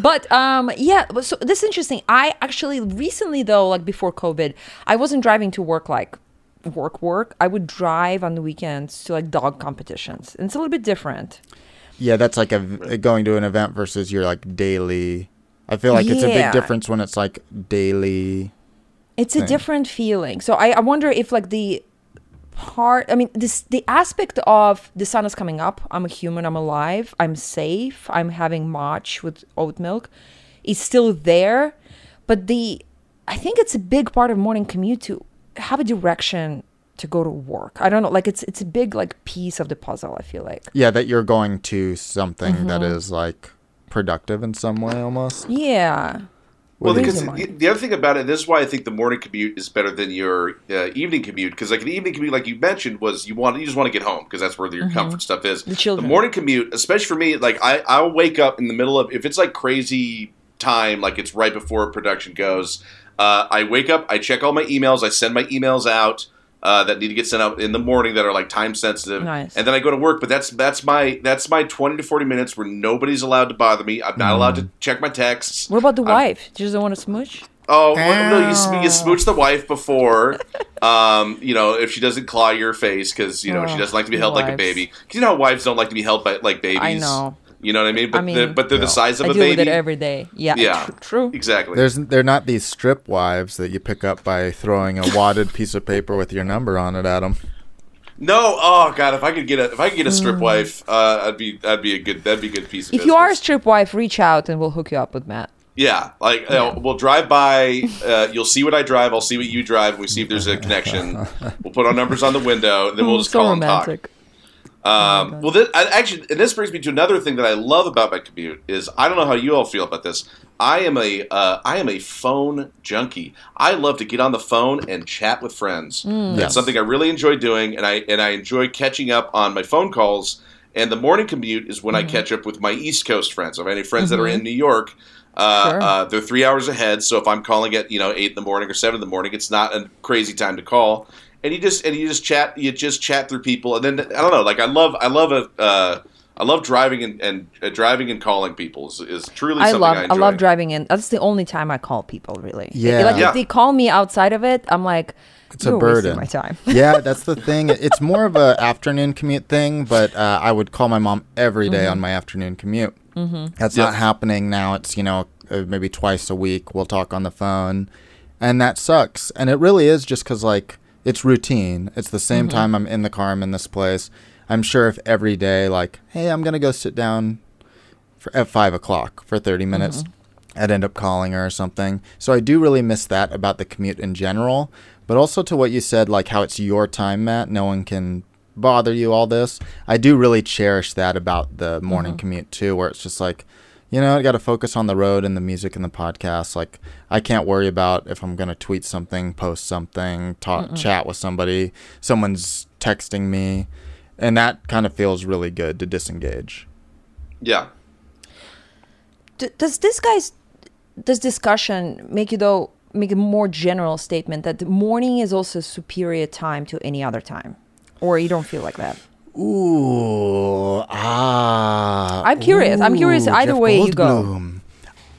but um yeah so this is interesting i actually recently though like before covid i wasn't driving to work like work work i would drive on the weekends to like dog competitions. And it's a little bit different. Yeah, that's like a v- going to an event versus your like daily. I feel like it's a big difference when it's like daily. it's a different feeling. So I, I wonder if like the part i mean this the aspect of the sun is coming up i'm a human i'm alive i'm safe i'm having matcha with oat milk is still there. But the i think it's a big part of morning commute to have a direction to go to work i don't know like it's it's a big like piece of the puzzle i feel like Yeah, that you're going to something that Mm-hmm. is like productive in some way almost. yeah Well, What is because the, the other thing about it, this is why I think the morning commute is better than your uh, evening commute. Because like the evening commute, like you mentioned, was you want you just want to get home because that's where your comfort stuff is. Mm-hmm. The morning commute, especially for me, like I I'll wake up in the middle of if it's like crazy time, like it's right before production goes. Uh, I wake up, I check all my emails, I send my emails out. Uh, that need to get sent out in the morning that are like time sensitive, Nice. and then I go to work. But that's that's my that's my twenty to forty minutes where nobody's allowed to bother me. I'm not allowed to check my texts. what about the I'm- wife she doesn't want to smooch Oh well, no! You, you smooch the wife before, um, you know, if she doesn't claw your face because you know she Oh, doesn't like to be held like a baby. baby. 'Cause you know how wives don't like to be held by like babies. I know. You know what I mean? But I mean, they're, but they're the size of i a deal baby. with it every day yeah Yeah. tr- true exactly. There's they're not these strip wives that you pick up by throwing a wadded piece of paper with your number on it at them. no. Oh god, if I could get a if I could get a strip wife, uh, I'd be that'd be a good that'd be a good piece of. Mm. if you are a strip wife reach out and we'll hook you up with matt Yeah, like you know, we'll drive by. Uh, you'll see what I drive. I'll see what you drive. and We see if there's a connection. We'll put our numbers on the window, and then we'll Oh, just so call and talk. Romantic Um, well, this, I, actually, and this brings me to another thing that I love about my commute is I don't know how you all feel about this. I am a uh, I am a phone junkie. I love to get on the phone and chat with friends. That's Yes. something I really enjoy doing, and I and I enjoy catching up on my phone calls. And the morning commute is when I catch up with my East Coast friends. So if I have any friends that are in New York, uh, Sure. uh, they're three hours ahead. So if I'm calling at you know eight in the morning or seven in the morning, it's not a crazy time to call. And you just and you just chat, you just chat through people, and then I don't know. Like I love, I love a, uh, I love driving and, and uh, driving and calling people is, is truly I love I I, love driving in. That's the only time I call people really. Yeah. Like Yeah. if they call me outside of it, I'm like, It's a you're wasting burden. my time. yeah, that's the thing. It's more of a afternoon commute thing, but uh, I would call my mom every day on my afternoon commute. Mm-hmm. That's Yeah. not happening now. It's you know uh, maybe twice a week we'll talk on the phone, and that sucks. And it really is just because like it's routine. It's the same mm-hmm. time I'm in the car. I'm in this place. I'm sure if every day like, hey, I'm gonna go sit down for, at five o'clock for 30 minutes. Mm-hmm. I'd end up calling her or something. So I do really miss that about the commute in general. But also to what you said, like how it's your time, Matt. No one can bother you, all this. I do really cherish that about the morning mm-hmm. commute too, where it's just like, you know, I got to focus on the road and the music and the podcast. Like, I can't worry about if I'm going to tweet something, post something, talk, chat with somebody, someone's texting me. And that kind of feels really good to disengage. Yeah. D- does this guy's this discussion make you though make a more general statement that the morning is also superior time to any other time, or you don't feel like that? Ooh, ah. I'm curious. I'm curious either Jeff way you go. Goldblum.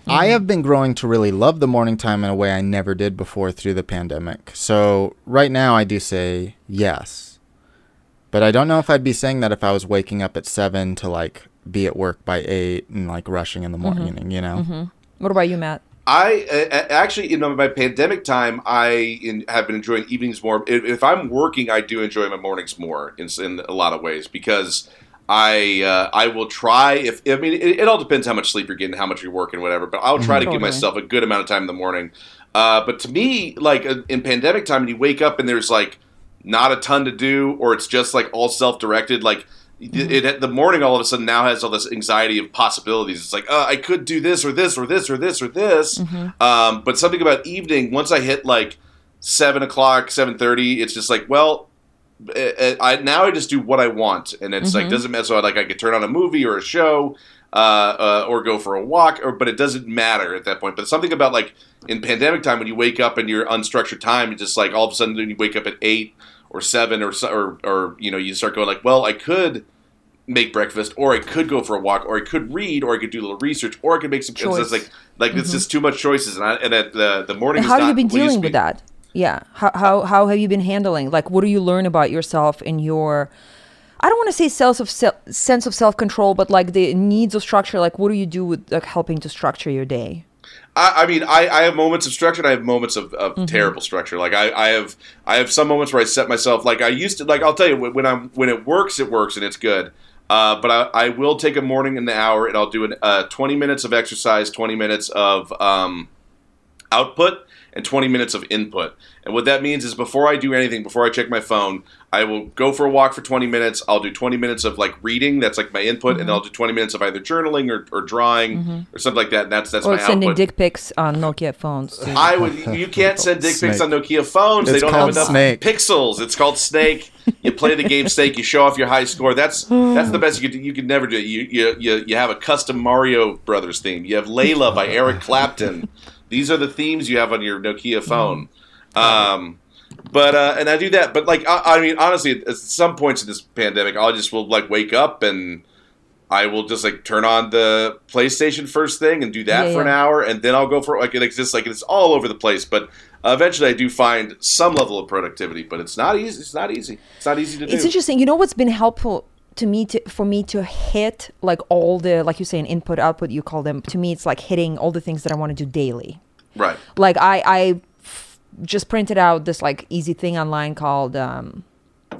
I have been growing to really love the morning time in a way I never did before through the pandemic. So right now I do say yes. But I don't know if I'd be saying that if I was waking up at seven to like be at work by eight and like rushing in the Mm-hmm. morning, you know? What about you, Matt? I actually, in my pandemic time, I in, have been enjoying evenings more. If, if I'm working, I do enjoy my mornings more in, in a lot of ways because I uh, I will try. If I mean, it, it all depends how much sleep you're getting, how much you're working, whatever. But I'll try to give myself a good amount of time in the morning. Uh, but to me, like uh, in pandemic time, when you wake up and there's like not a ton to do, or it's just like all self directed, like. It, it the morning all of a sudden now has all this anxiety of possibilities. It's like, uh, I could do this or this or this or this or this. Um, but something about evening, once I hit like seven o'clock, seven thirty, it's just like, well, I, I now I just do what I want, and it's like doesn't matter. So like I could turn on a movie or a show, uh, uh, or go for a walk, or but it doesn't matter at that point. But something about like in pandemic time when you wake up and you're unstructured time, it's just like all of a sudden you wake up at eight or seven or or or you know you start going like, well, I could make breakfast, or I could go for a walk, or I could read, or I could do a little research, or I could make some. It's Choice. just like like it's mm-hmm. just too much choices, and I, and at the the morning. How have you been what it used dealing with that? Yeah. How, how how have you been handling? Like, what do you learn about yourself in your? I don't want to say sense of self, sense of self control, but like the needs of structure. Like, what do you do with like helping to structure your day? I, I mean, I, I have moments of structure. and I have moments of, of terrible structure. Like I, I have, I have some moments where I set myself. Like I used to. Like I'll tell you when, when I'm when it works, it works and it's good. Uh, but I, I will take a morning in the hour and I'll do an, uh, 20 minutes of exercise, 20 minutes of um, output, and 20 minutes of input. And what that means is before I do anything, before I check my phone, I will go for a walk for 20 minutes. I'll do 20 minutes of like reading. That's like my input, and then I'll do 20 minutes of either journaling or, or drawing mm-hmm. or something like that. And that's that's Or my sending output. dick pics on Nokia phones. I would. You can't send dick pics on Nokia phones. they don't have enough Snake. pixels. It's called Snake. You play the game Snake. You show off your high score. That's that's the best you could. You could never do. it. You you you, you have a custom Mario Brothers theme. You have Layla by Eric Clapton. These are the themes you have on your Nokia phone. Um, but uh, and I do that. But like I, I mean, honestly, at some points in this pandemic, I'll just will like wake up and. I will just like turn on the PlayStation first thing and do that Yeah, for an hour, and then I'll go for like it exists like it's all over the place. But uh, eventually, I do find some level of productivity, but it's not easy. It's not easy. It's not easy to do. It's interesting. You know what's been helpful to me to for me to hit like all the like you say an input output you call them. To me, it's like hitting all the things that I want to do daily. right. Like I I f- just printed out this like easy thing online called um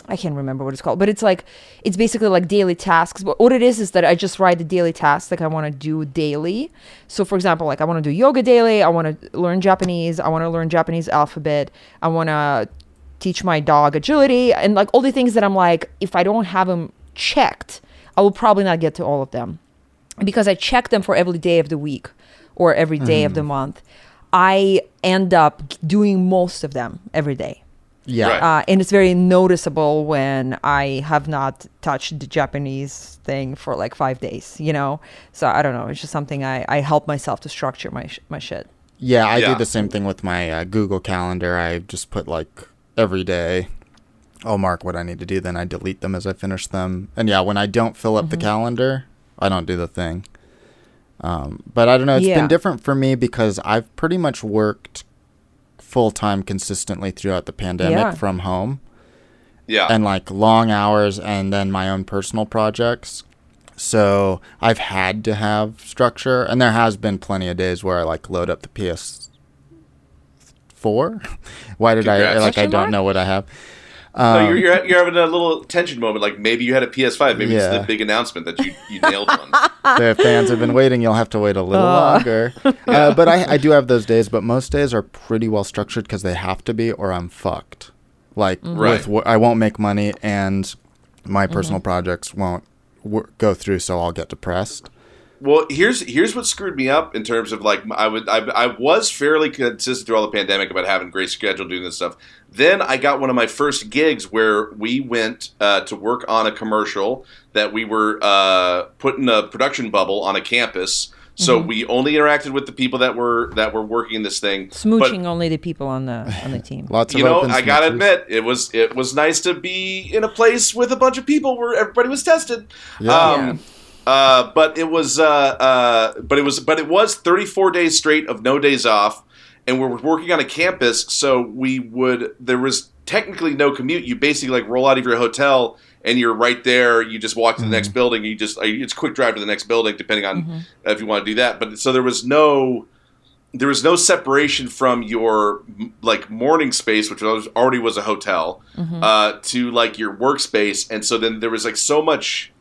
I can't remember what it's called, but it's like it's basically like daily tasks. But what it is is that I just write the daily tasks like I want to do daily. So for example, like I want to do yoga daily, I want to learn Japanese, I want to learn Japanese alphabet, I want to teach my dog agility and like all the things that I'm like if I don't have them checked, I will probably not get to all of them. Because I check them for every day of the week or every day of the month. I end up doing most of them every day. Yeah. Right. Uh, and it's very noticeable when I have not touched the Japanese thing for like five days, you know? So I don't know. It's just something I, I help myself to structure my, sh- my shit. Yeah, I Yeah. do the same thing with my uh, Google Calendar. I just put like every day. I'll mark what I need to do, then I delete them as I finish them. And yeah, when I don't fill up the Mm-hmm. calendar, I don't do the thing. Um, but I don't know. It's Yeah. been different for me because I've pretty much worked full time consistently throughout the pandemic Yeah. from home Yeah. and like long hours and then my own personal projects. So I've had to have structure, and there has been plenty of days where I like load up the PS4. Why did I Congrats. like? I don't mark? know what I have. No, you're, you're you're having a little tension moment. Like maybe you had a PS5. Maybe it's Yeah. the big announcement that you you nailed one. the fans have been waiting. You'll have to wait a little Uh. longer. Uh, but I, I do have those days. But most days are pretty well structured because they have to be, or I'm fucked. Like Right. with I won't make money, and my Mm-hmm. personal projects won't w- go through, so I'll get depressed. Well, here's here's what screwed me up in terms of like I would I, I was fairly consistent through all the pandemic about having a great schedule doing this stuff. Then I got one of my first gigs where we went uh, to work on a commercial that we were uh, putting a production bubble on a campus. So Mm-hmm. we only interacted with the people that were that were working in this thing. Smooching But, only the people on the on the team. Lots of you know, open I gotta admit, it was it was nice to be in a place with a bunch of people where everybody was tested. Yeah. Um, uh, but it was, uh, uh, but it was, but it was 34 days straight of no days off, and we were working on a campus, so we would. There was technically no commute. You basically like roll out of your hotel and you're right there. You just walk to the next building. You just it's a quick drive to the next building, depending on if you want to do that. But so there was no there was no separation from your like morning space, which was already was a hotel, uh, to like your workspace, and so then there was like so much.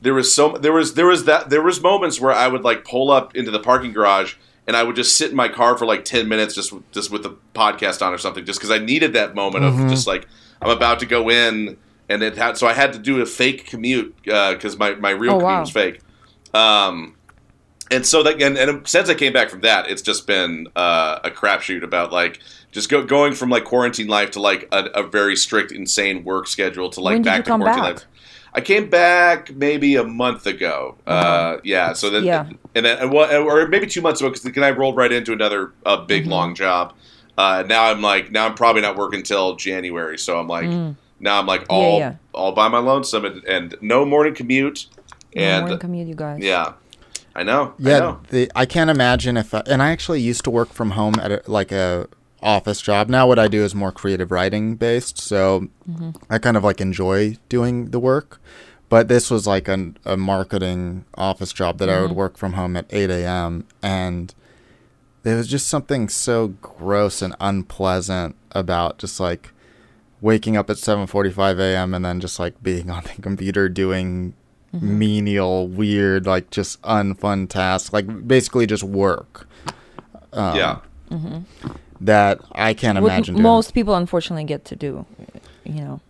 There was so there was there was that there was moments where I would like pull up into the parking garage and I would just sit in my car for like ten minutes just just with the podcast on or something, just because I needed that moment of just like I'm about to go in, and it had so I had to do a fake commute because my my real Oh, commute wow. was fake. Um, and so that and, and since I came back from that, it's just been uh, a crapshoot about like just go, going from like quarantine life to like a, a very strict, insane work schedule to like When did back you to come quarantine back? life. I came back maybe a month ago. Uh, yeah, so then Yeah. and then and or maybe two months ago because then I rolled right into another uh, big Mm-hmm. long job. Uh, now I'm like now I'm probably not working till January, so I'm like now I'm like all Mm. yeah. all by my lonesome and, and no morning commute. No And morning commute, you guys. yeah, I know. I Yeah, know. the, I can't imagine if. I, and I actually used to work from home at a, like a office job. Now what I do is more creative writing based, so mm-hmm. I kind of like enjoy doing the work. But this was like an, a marketing office job that I would mm-hmm. work from home at 8 a.m. and there was just something so gross and unpleasant about just like waking up at 7:45 a.m. and then just like being on the computer doing mm-hmm. menial, weird, like just unfun tasks, like basically just work um, yeah. That I can't What imagine most people unfortunately get to do, you know,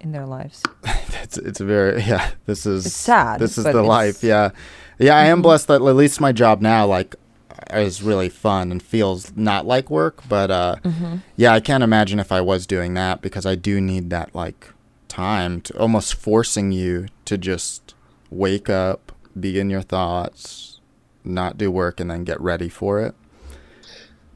in their lives. it's it's very yeah. This is It's sad, This is the life. Yeah, yeah. I am blessed that at least my job now like is really fun and feels not like work. But uh, yeah, I can't imagine if I was doing that because I do need that like time to almost forcing you to just wake up, be in your thoughts, not do work, and then get ready for it.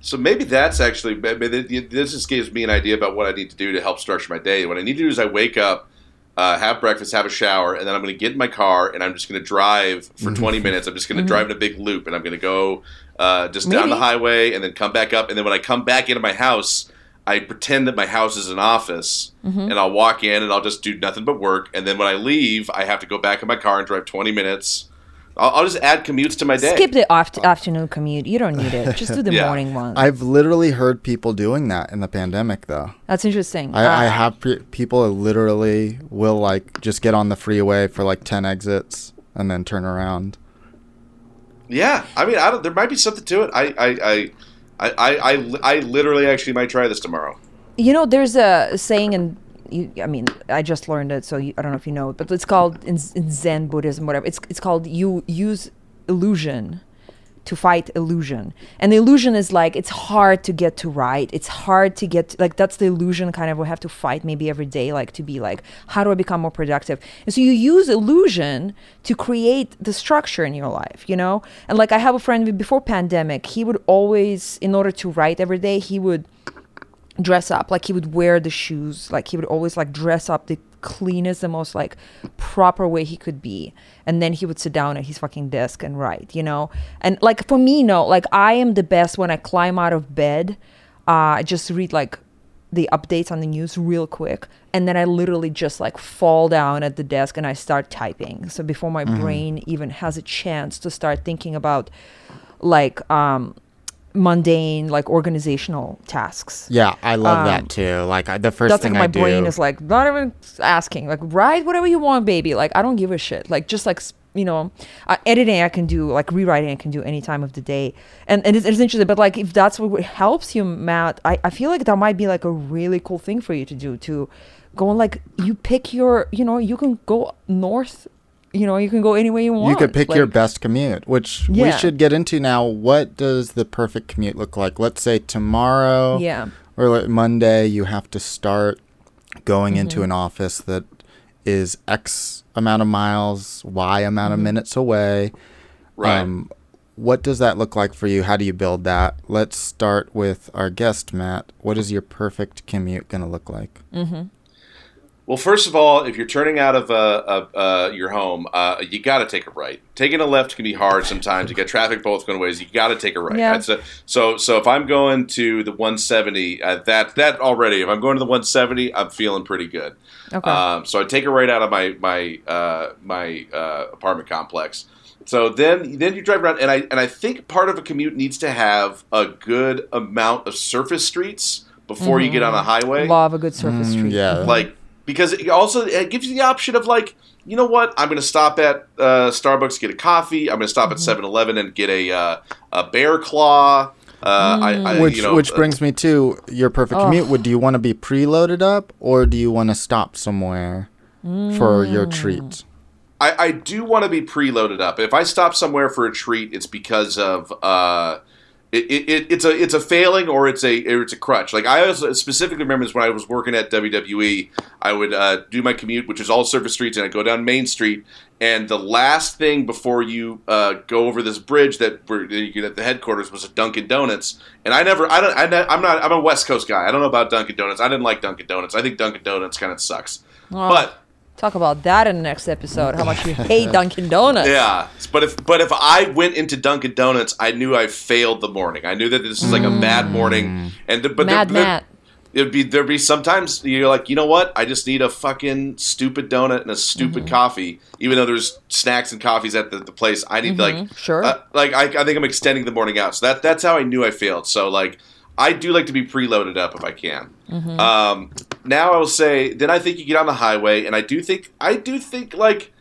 So maybe that's actually this just gives me an idea about what I need to do to help structure my day. What I need to do is I wake up, uh, have breakfast, have a shower, and then I'm going to get in my car and I'm just going to drive for 20 minutes. I'm just going to drive in a big loop and I'm going to go uh, just down the highway and then come back up. And then when I come back into my house, I pretend that my house is an office and I'll walk in and I'll just do nothing but work. And then when I leave, I have to go back in my car and drive 20 minutes. I'll, I'll just add commutes to my day. Skip the aft- afternoon commute. You don't need it. Just do the Yeah. morning one. I've literally heard people doing that in the pandemic, though. That's interesting. I, I Uh, have pre- people literally will like just get on the freeway for like ten exits and then turn around. Yeah, I mean, I don't, there might be something to it. I, I, I, I, I, I, I literally actually might try this tomorrow. You know, there's a saying, and you, I mean, I just learned it, so you, I don't know if you know it, but it's called in, in Zen Buddhism, whatever. It's it's called you use illusion to fight illusion, and the illusion is like it's hard to get to right. It's hard to get like that's the illusion kind of we have to fight maybe every day, like to be like how do I become more productive? And so you use illusion to create the structure in your life, you know. And like I have a friend before pandemic, he would always, in order to write every day, he would dress up. Like he would wear the shoes. Like he would always like dress up the cleanest the most like proper way he could be. And then he would sit down at his fucking desk and write you know? And like for me no. Like i am the best when i climb out of bed. Uh i just read like the updates on the news real quick. And then i literally just like fall down at the desk and i start typing. So before my brain even has a chance to start thinking about like um mundane like organizational tasks. Yeah, I love Um, that too. Like I, the first That's thing like my I do. brain is like not even asking. Like write whatever you want, baby. Like I don't give a shit. Like just like you know, uh, editing I can do. Like rewriting I can do any time of the day. And and it's, it's interesting. But like if that's what helps you, Matt, I I feel like that might be like a really cool thing for you to do. To go and like you pick your you know you can go north. You know you can go anywhere you want. you could pick your best commute, which we should get into now. What does the perfect commute look like? Let's say tomorrow Yeah. or like Monday, you have to start going Mm-hmm. into an office that is X amount of miles, Y amount Mm-hmm. of minutes away. Right. Um, what does that look like for you? How do you build that? Let's start with our guest, Matt. What is your perfect commute going to look like? Well, first of all, if you're turning out of uh, uh, uh, your home, uh, you got to take a right. Taking a left can be hard sometimes. You got traffic both going ways. You got to take a right. Yeah. That's a, so, so if I'm going to the 170, uh, that that already. If I'm going to the 170, I'm feeling pretty good. Okay. Um, so I take a right out of my my uh, my uh, apartment complex. So then then you drive around, and I and I think part of a commute needs to have a good amount of surface streets before you get on a highway Law of a good surface Mm, street. yeah. like because it also it gives you the option of like you know what i'm going to stop at uh, starbucks get a coffee i'm going to stop at 7-eleven and get a uh, a bear claw uh, I, I, which you know, which uh, brings me to your perfect Ugh. commute. Would do you want to be preloaded up or do you want to stop somewhere for your Mm. treat? I, I do want to be preloaded up. If I stop somewhere for a treat, it's because of uh, it, it, it- it's a it's a failing or it's a or it's a crutch. Like I also specifically remember this when I was working at WWE. I would uh, do my commute, which is all surface streets, and I go down Main Street. And the last thing before you uh, go over this bridge that get at the headquarters was a Dunkin' Donuts. And I never, I don't I, I'm not, I'm a West Coast guy. I don't know about Dunkin' Donuts. I didn't like Dunkin' Donuts. I think Dunkin' Donuts kind of sucks. Oh. But Talk about that in the next episode. How much you hate Dunkin' Donuts. Yeah, but if but if I went into Dunkin' Donuts, I knew I failed the morning. I knew that this is like a bad morning, and but Mad there- Matt. It'd be there'd be sometimes you're like, you know what? I just need a fucking stupid donut and a stupid coffee. Even though there's snacks and coffees at the, the place, I need like Sure. uh, like I, I think I'm extending the morning out. So that that's how I knew I failed. So like I do like to be preloaded up if I can. Um, now I will say then I think you get on the highway, and I do think I do think like.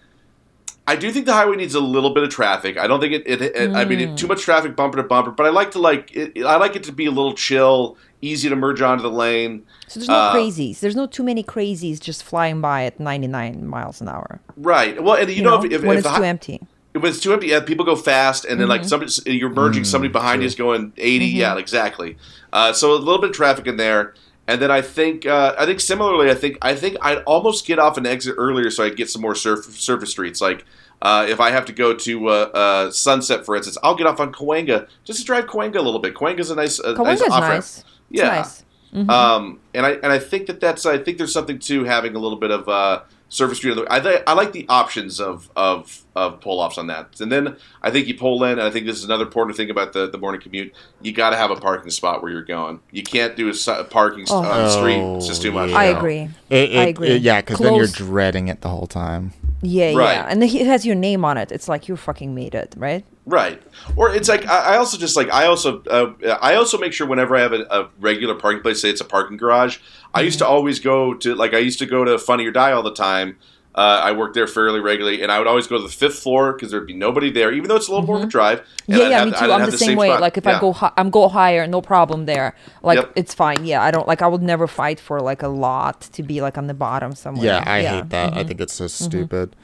I do think the highway needs a little bit of traffic. I don't think it. it, it I mean, it, too much traffic, bumper to bumper. But I like to like. It, I like it to be a little chill, easy to merge onto the lane. So there's no uh, crazies. There's no too many crazies just flying by at 99 miles an hour. Right. Well, and you, You, know, know, if, if, when if it's the too hi- empty. if it's too empty, yeah, people go fast, and then like Mm-hmm. somebody you're merging somebody behind you is going 80. Yeah, exactly. Uh, so a little bit of traffic in there, and then I think uh, I think similarly, I think I think I'd almost get off an exit earlier so I get some more surf, surface streets. Like uh, if I have to go to uh, uh, Sunset, for instance, I'll get off on Cahuenga just to drive Cahuenga a little bit. Cahuenga's a nice, a nice off-ramp. nice. Yeah. nice. Um, and I and I think that that's I think there's something to having a little bit of uh, surface street. I th- I like the options of of of pull offs on that. And then I think you pull in. And I think this is another important thing about the, the morning commute. You got to have a parking spot where you're going. You can't do a parking s uh, Oh. on the street. It's just too much. Oh, I agree. It, it, I agree. it- yeah, because then you're dreading it the whole time. Yeah, Right. yeah. And it has your name on it. It's like you fucking made it, right? Right. Or it's like I I also just like I also uh, I also make sure whenever I have a, a regular parking place, say it's a parking garage, I used to always go to like I used to go to Funny or Die all the time. Uh, I worked there fairly regularly, and I would always go to the fifth floor because there'd be nobody there, even though it's a little more of a drive. and Yeah, I'd yeah, have- me too. I'd I'm the, same, way. spot. Like if Yeah. I go, hi- I'm go higher, no problem there. Like Yep. it's fine. Yeah, I don't like. I would never fight for like a lot to be like on the bottom somewhere. Yeah, I hate Mm-hmm. that. I think it's so stupid.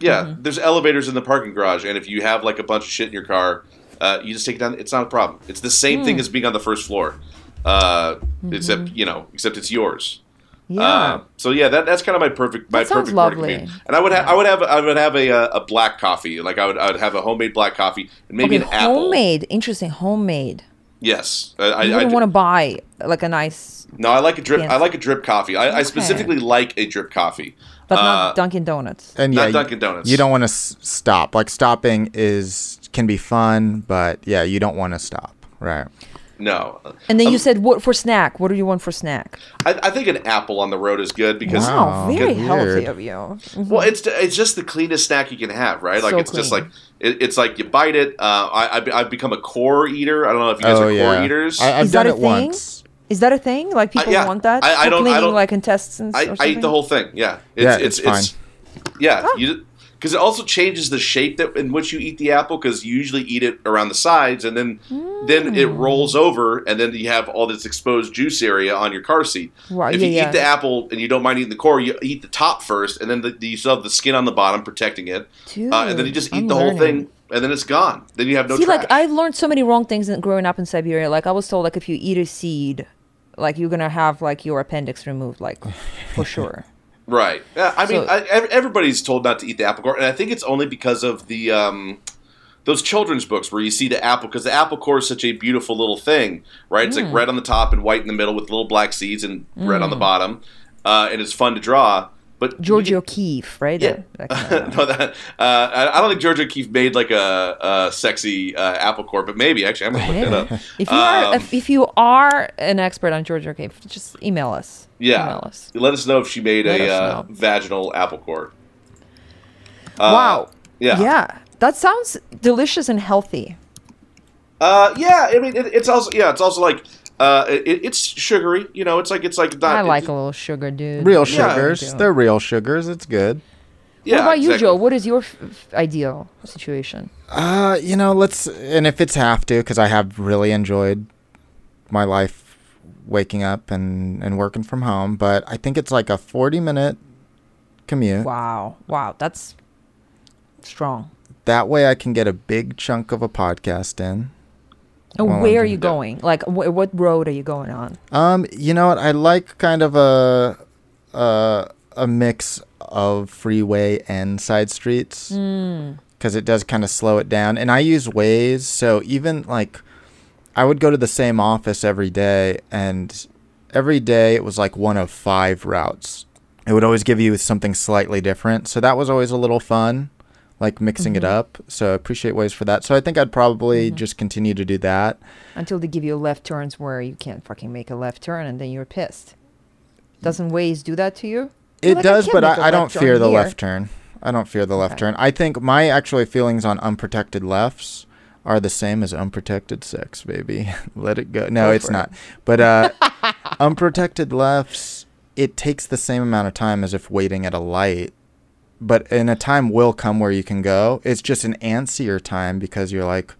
Yeah, Mm-hmm. there's elevators in the parking garage, and if you have like a bunch of shit in your car, uh, you just take it down. It's not a problem. It's the same Hmm. thing as being on the first floor, uh, Mm-hmm. except you know, except it's yours. Yeah. Uh, so yeah, that, that's kind of my perfect my perfect morning lovely. commute. And I would have I would have I would have a uh, a black coffee. Like I would I would have a homemade black coffee and maybe okay, an apple. homemade. Interesting. Homemade. Yes, I, I, You I wouldn't want to buy like a nice, no, I like a drip. I like a drip coffee. I, I specifically like a drip coffee. But Uh, not Dunkin' Donuts. And Not yeah, you- Dunkin' Donuts. You don't want to s- stop. Like stopping is can be fun, but yeah, you don't want to stop. Right. No. And then Um, you said what for snack? What do you want for snack? I, I think an apple on the road is good because Wow, Wow, very good. healthy of you. Mhm. Well, it's it's just the cleanest snack you can have, right? Like So it's just like it, it's like you bite it. Uh, I I've, I've become a core eater. I don't know if you guys oh are yeah. core eaters. I, I've Is that done a it thing? once. Is that a thing? Like people yeah. want that? I- I don't- I don't- like intestines. I, or I eat the whole thing. Yeah, it's, Yeah, it's, it's it's yeah. You because it also changes the shape that in which you eat the apple because you usually eat it around the sides and then then it Mm. rolls over and then you have all this exposed juice area on your car seat. Right, if yeah, you yeah. eat the apple and you don't mind eating the core, you eat the top first and then the, you still have the skin on the bottom protecting it, Dude, uh, and then you just eat I'm the whole learning. thing and then it's gone. Then you have no See, trash. like I've learned so many wrong things in- growing up in Siberia. Like I was told, like if you eat a seed, like you're gonna have like your appendix removed, like for sure. Right. Yeah, I mean, So- I, everybody's told not to eat the apple core, and I think it's only because of the um, those children's books where you see the apple because the apple core is such a beautiful little thing, right? It's like red on the top and white in the middle with little black seeds and red on the bottom, uh, and it's fun to draw. But Georgia O'Keeffe, right? Yeah. That- that no, that uh, I don't think Georgia O'Keeffe made like a, a sexy uh, apple core, but maybe actually I'm gonna look that up. if you are Um, if, if you are an expert on Georgia O'Keeffe, just email us. yeah, Email us. let us know if she made Let a uh, vaginal apple core. Uh, wow. Yeah. Yeah. That sounds delicious and healthy. Uh, yeah, I mean, it, it's also yeah, it's also like uh, it, it's sugary. You know, it's like it's like not. I like a little sugar, dude. Real Yeah. sugars. Yeah. They're real sugars. It's good. yeah, what about you. Joe? What is your f- f- ideal situation? Uh, you know, let's and if it's have to, because I have really enjoyed my life waking up and and working from home, but I think it's like a forty minute commute. Wow. Wow. That's strong. That way, I can get a big chunk of a podcast in. And where are you going? Like, wh- what road are you going on? Um, you know what? I like kind of a a a mix of freeway and side streets Mm. because it does kind of slow it down. And I use Waze, so even like I would go to the same office every day, and every day it was like one of five routes. It would always give you something slightly different, so that was always a little fun, like mixing it mm-hmm. up. So I appreciate Waze for that. So I think I'd probably mm-hmm. just continue to do that. Until they give you left turns where you can't fucking make a left turn and then you're pissed. Mm. Doesn't Waze do that to you? You're It like, does, can't but I, I, I don't fear the here. left turn. I don't fear the left Okay. turn. I think my actually feelings on unprotected lefts are the same as unprotected sex, baby. Let it go. No, Go it's not. But uh, unprotected lefts, it takes the same amount of time as if waiting at a light. But in a time will come where you can go. It's just an antsier time because you're like,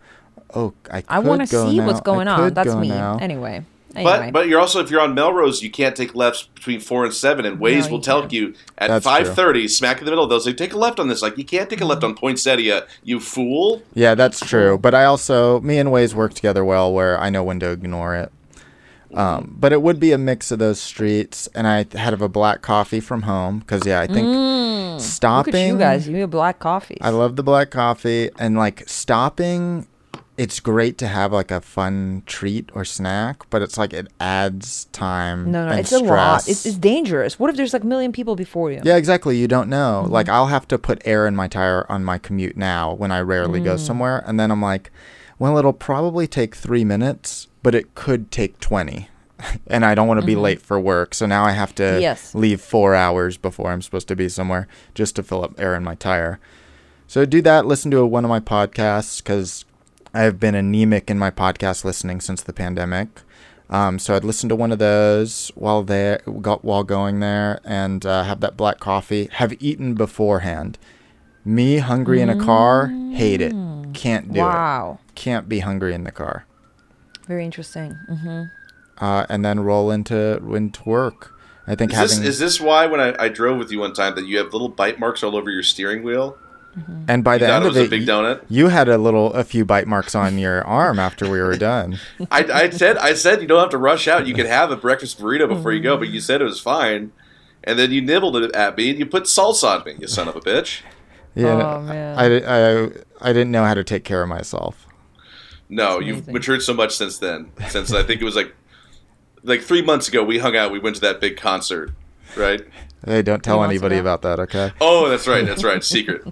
oh, I I want to see now. what's I going on. That's go me. now. Anyway. Anyway. But but you're also if you're on Melrose, you can't take lefts between four and seven, and Waze No, will tell can't. you at five thirty, smack in the middle. They'll say take a left on this. Like you can't take a left Mm-hmm. on Poinsettia, you fool. Yeah, that's true. But I also, me and Waze work together well where I know when to ignore it. Um, but it would be a mix of those streets, and I had of a black coffee from home because yeah, I think Mm. stopping. Look at you guys. You have black coffee. I love the black coffee, and like stopping. It's great to have like a fun treat or snack, but it's like it adds time. no, no, it's a lot. It's, it's dangerous. What if there's like a million people before you? Yeah, exactly. You don't know. Mm-hmm. Like I'll have to put air in my tire on my commute now when I rarely Mm. go somewhere, and then I'm like, well, it'll probably take three minutes, but it could take twenty, and I don't want to be late for work, so now I have to Mm-hmm. Yes. leave four hours before I'm supposed to be somewhere just to fill up air in my tire. So do that. Listen to one of my podcasts because I have been anemic in my podcast listening since the pandemic. Um, so I'd listen to one of those while there, while going there, and uh, have that black coffee. Have eaten beforehand. Me hungry in a car, hate it. Can't do it. Wow. Can't be hungry in the car. Very interesting. hmm Uh, and then roll into into work. I think Is this, having is this why when I, I drove with you one time that you have little bite marks all over your steering wheel? and by You the end it of was it, a big donut. you had a little a few bite marks on your arm after we were done. I, I said I said you don't have to rush out. You can have a breakfast burrito before you go, but you said it was fine, and then you nibbled it at me and you put salsa on me. You son of a bitch. Yeah, Oh, man. I, di- I, I didn't know how to take care of myself. No, you've matured so much since then. Since I think it was like like three months ago, we hung out. We went to that big concert, right? Hey, don't tell anybody ago? about that, okay? Oh, that's right. That's right. Secret,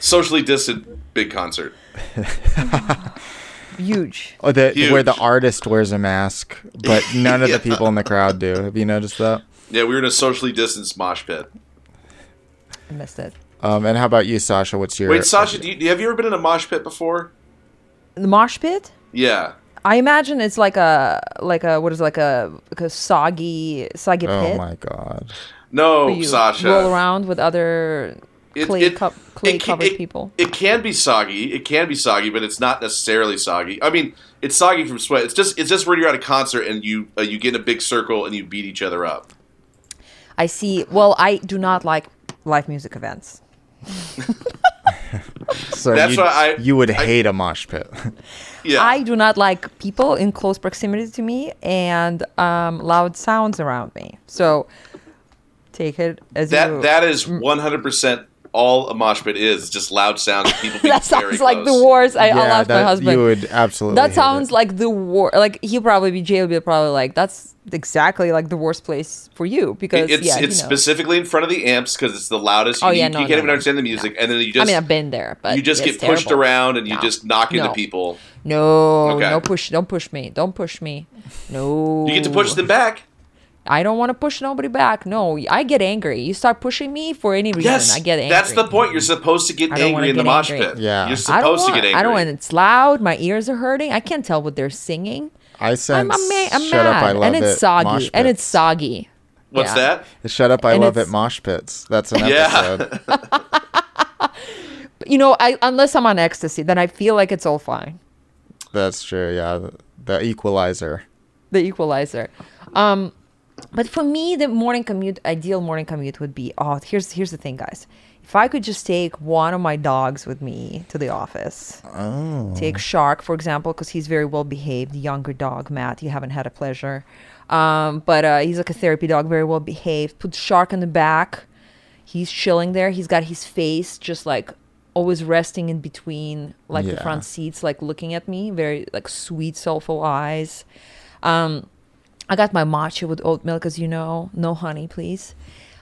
socially distant big concert. huge. Oh, the, Huge. where the artist wears a mask, but none of Yeah. the people in the crowd do. Have you noticed that? Yeah, we were in a socially distanced mosh pit. I missed it. Um, and how about you, Sasha? What's your Wait, Sasha, do you, have you ever been in a mosh pit before? The mosh pit. Yeah. I imagine it's like a like a what is it, like a like a soggy soggy Oh pit. Oh my god! No, you Sasha. roll around with other It- clay it- cup clay it covered it- people. It can be soggy. It can be soggy, but it's not necessarily soggy. I mean, it's soggy from sweat. It's just it's just where you're at a concert and you uh, you get in a big circle and you beat each other up. I see. Well, I do not like live music events. So That's you, why I- you would I- hate a mosh pit. Yeah. I do not like people in close proximity to me and um, loud sounds around me. So take it as that you. that is 100 percent all a mosh pit is. It's just loud sounds. and People being that very sounds like the close. worst. I, I'll yeah, ask my husband. you would absolutely. that sounds it. like the worst. Like he'll probably be Jay will be probably like that's exactly like the worst place for you because It- it's yeah, it's you know. specifically in front of the amps because it's the loudest. Oh, you, Oh, yeah, you no, can't no, even no, understand the music, and then you just I mean, I've been there, but you just it's get pushed around and you just knock into No. people. No, Okay. no push, don't push me, don't push me. No, You get to push them back. I don't want to push nobody back. No, I get angry. You start pushing me for any reason, Yes, I get angry. that's the point. You're supposed to get I don't wanna angry in the get mosh angry. pit. Yeah. you're I don't supposed want. to get angry. I don't want. It's loud. My ears are hurting. I can't tell what they're singing. I sense. I'm, I'm, ma- I'm shut mad, up! I love and it's it. soggy, mosh and it's soggy. What's Yeah. that? Shut up! I and love it. it's- Mosh pits. That's an Yeah. episode. You know, I unless I'm on ecstasy, then I feel like it's all fine. That's true. Yeah, the, the equalizer. the equalizer. Um, but for me, the morning commute, ideal morning commute would be. Oh, here's here's the thing, guys. If I could just take one of my dogs with me to the office, Oh. take Shark for example, because he's very well behaved, younger dog. Matt, you haven't had a pleasure, um, but uh, he's like a therapy dog, very well behaved. Put Shark in the back. He's chilling there. He's got his face just like always resting in between like the front seats, like looking at me, very like sweet, soulful eyes. Um, I got my matcha with oat milk, as you know, no honey, please.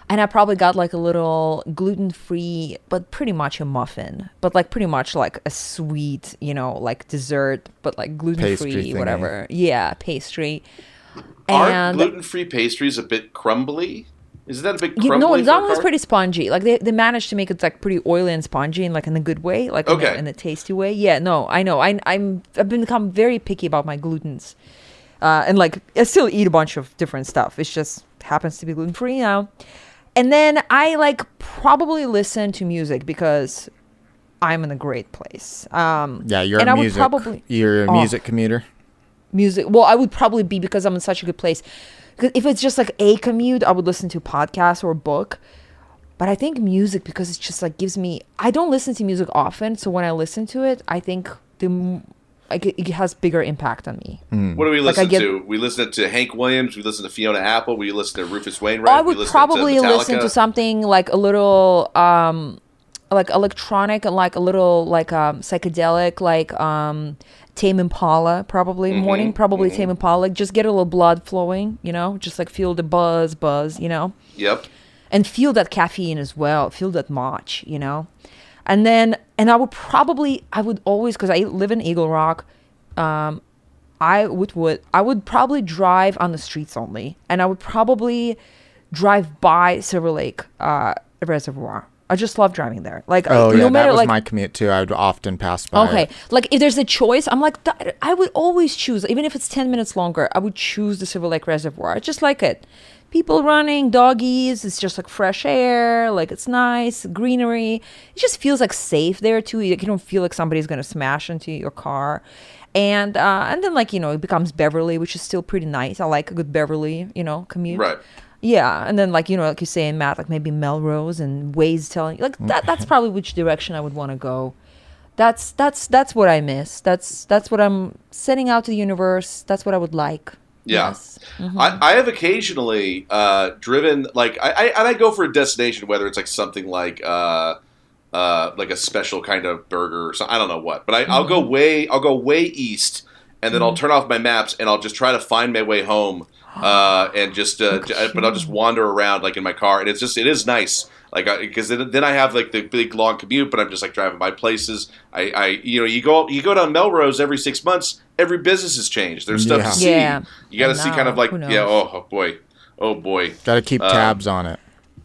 And I probably got like a little gluten free, but pretty much a muffin, but like pretty much like a sweet, you know, like dessert, but like gluten free, whatever. Yeah, pastry. Aren't And gluten-free pastries a bit crumbly? Isn't that a bit you crumbly? know, that one's pretty spongy. Like they, they managed to make it like pretty oily and spongy, and like in a good way, like in, Okay. a, in a tasty way. Yeah, no, I know. I, I'm I've become very picky about my glutens, uh, and like I still eat a bunch of different stuff. It just happens to be gluten free now. And then I like probably listen to music because I'm in a great place. Um, Yeah, you're and a I would music. probably- you're a Oh. music commuter. music. Well, I would probably be because I'm in such a good place. if it's just like a commute, I would listen to a podcast or a book. But I think music because it's just like gives me. I don't listen to music often, so when I listen to it, I think the like it, it has bigger impact on me. What do we Like, listen get- to? We listen to Hank Williams. We listen to Fiona Apple. We listen to Rufus Wainwright. I we would listen probably to listen to something like a little um like electronic and like a little like um psychedelic like um Tame Impala probably Mm-hmm, morning probably Tame Impala like just get a little blood flowing you know just like feel the buzz buzz you know Yep. and feel that caffeine as well feel that much you know and then and i would probably i would always because i live in eagle rock um i would would i would probably drive on the streets only and i would probably drive by silver lake uh reservoir i just love driving there like Oh no yeah, matter that was like my commute too. I would often pass by. Okay, it. like if there's a choice, I'm like I would always choose, even if it's ten minutes longer. I would choose the Silver Lake Reservoir. I just like it. People running, doggies. It's just like fresh air. Like it's nice, greenery. It just feels like safe there too. You don't feel like somebody's gonna smash into your car. And uh, and then like you know it becomes Beverly, which is still pretty nice. I like a good Beverly, you know, commute. Right. Yeah, and then like you know, like you say in Matt, like maybe Melrose and Waze telling like that. That's probably which direction I would want to go. That's that's that's what I miss. That's that's what I'm sending out to the universe. That's what I would like. Yeah. Yes. I, I have occasionally uh, driven like I, I and I go for a destination whether it's like something like uh, uh, like a special kind of burger or something I don't know what but I, I'll go way I'll go way east and then I'll turn off my maps and I'll just try to find my way home uh, and just uh, j- but I'll just wander around like in my car and it's just it is nice Like, because then, then I have like the big long commute, but I'm just like driving by places. I, I, you know, you go you go down Melrose every six months. Every business has changed. There's stuff Yeah. to see. Yeah. You got to see kind of like yeah. Oh, oh boy, oh boy. Got to keep Um, tabs on it.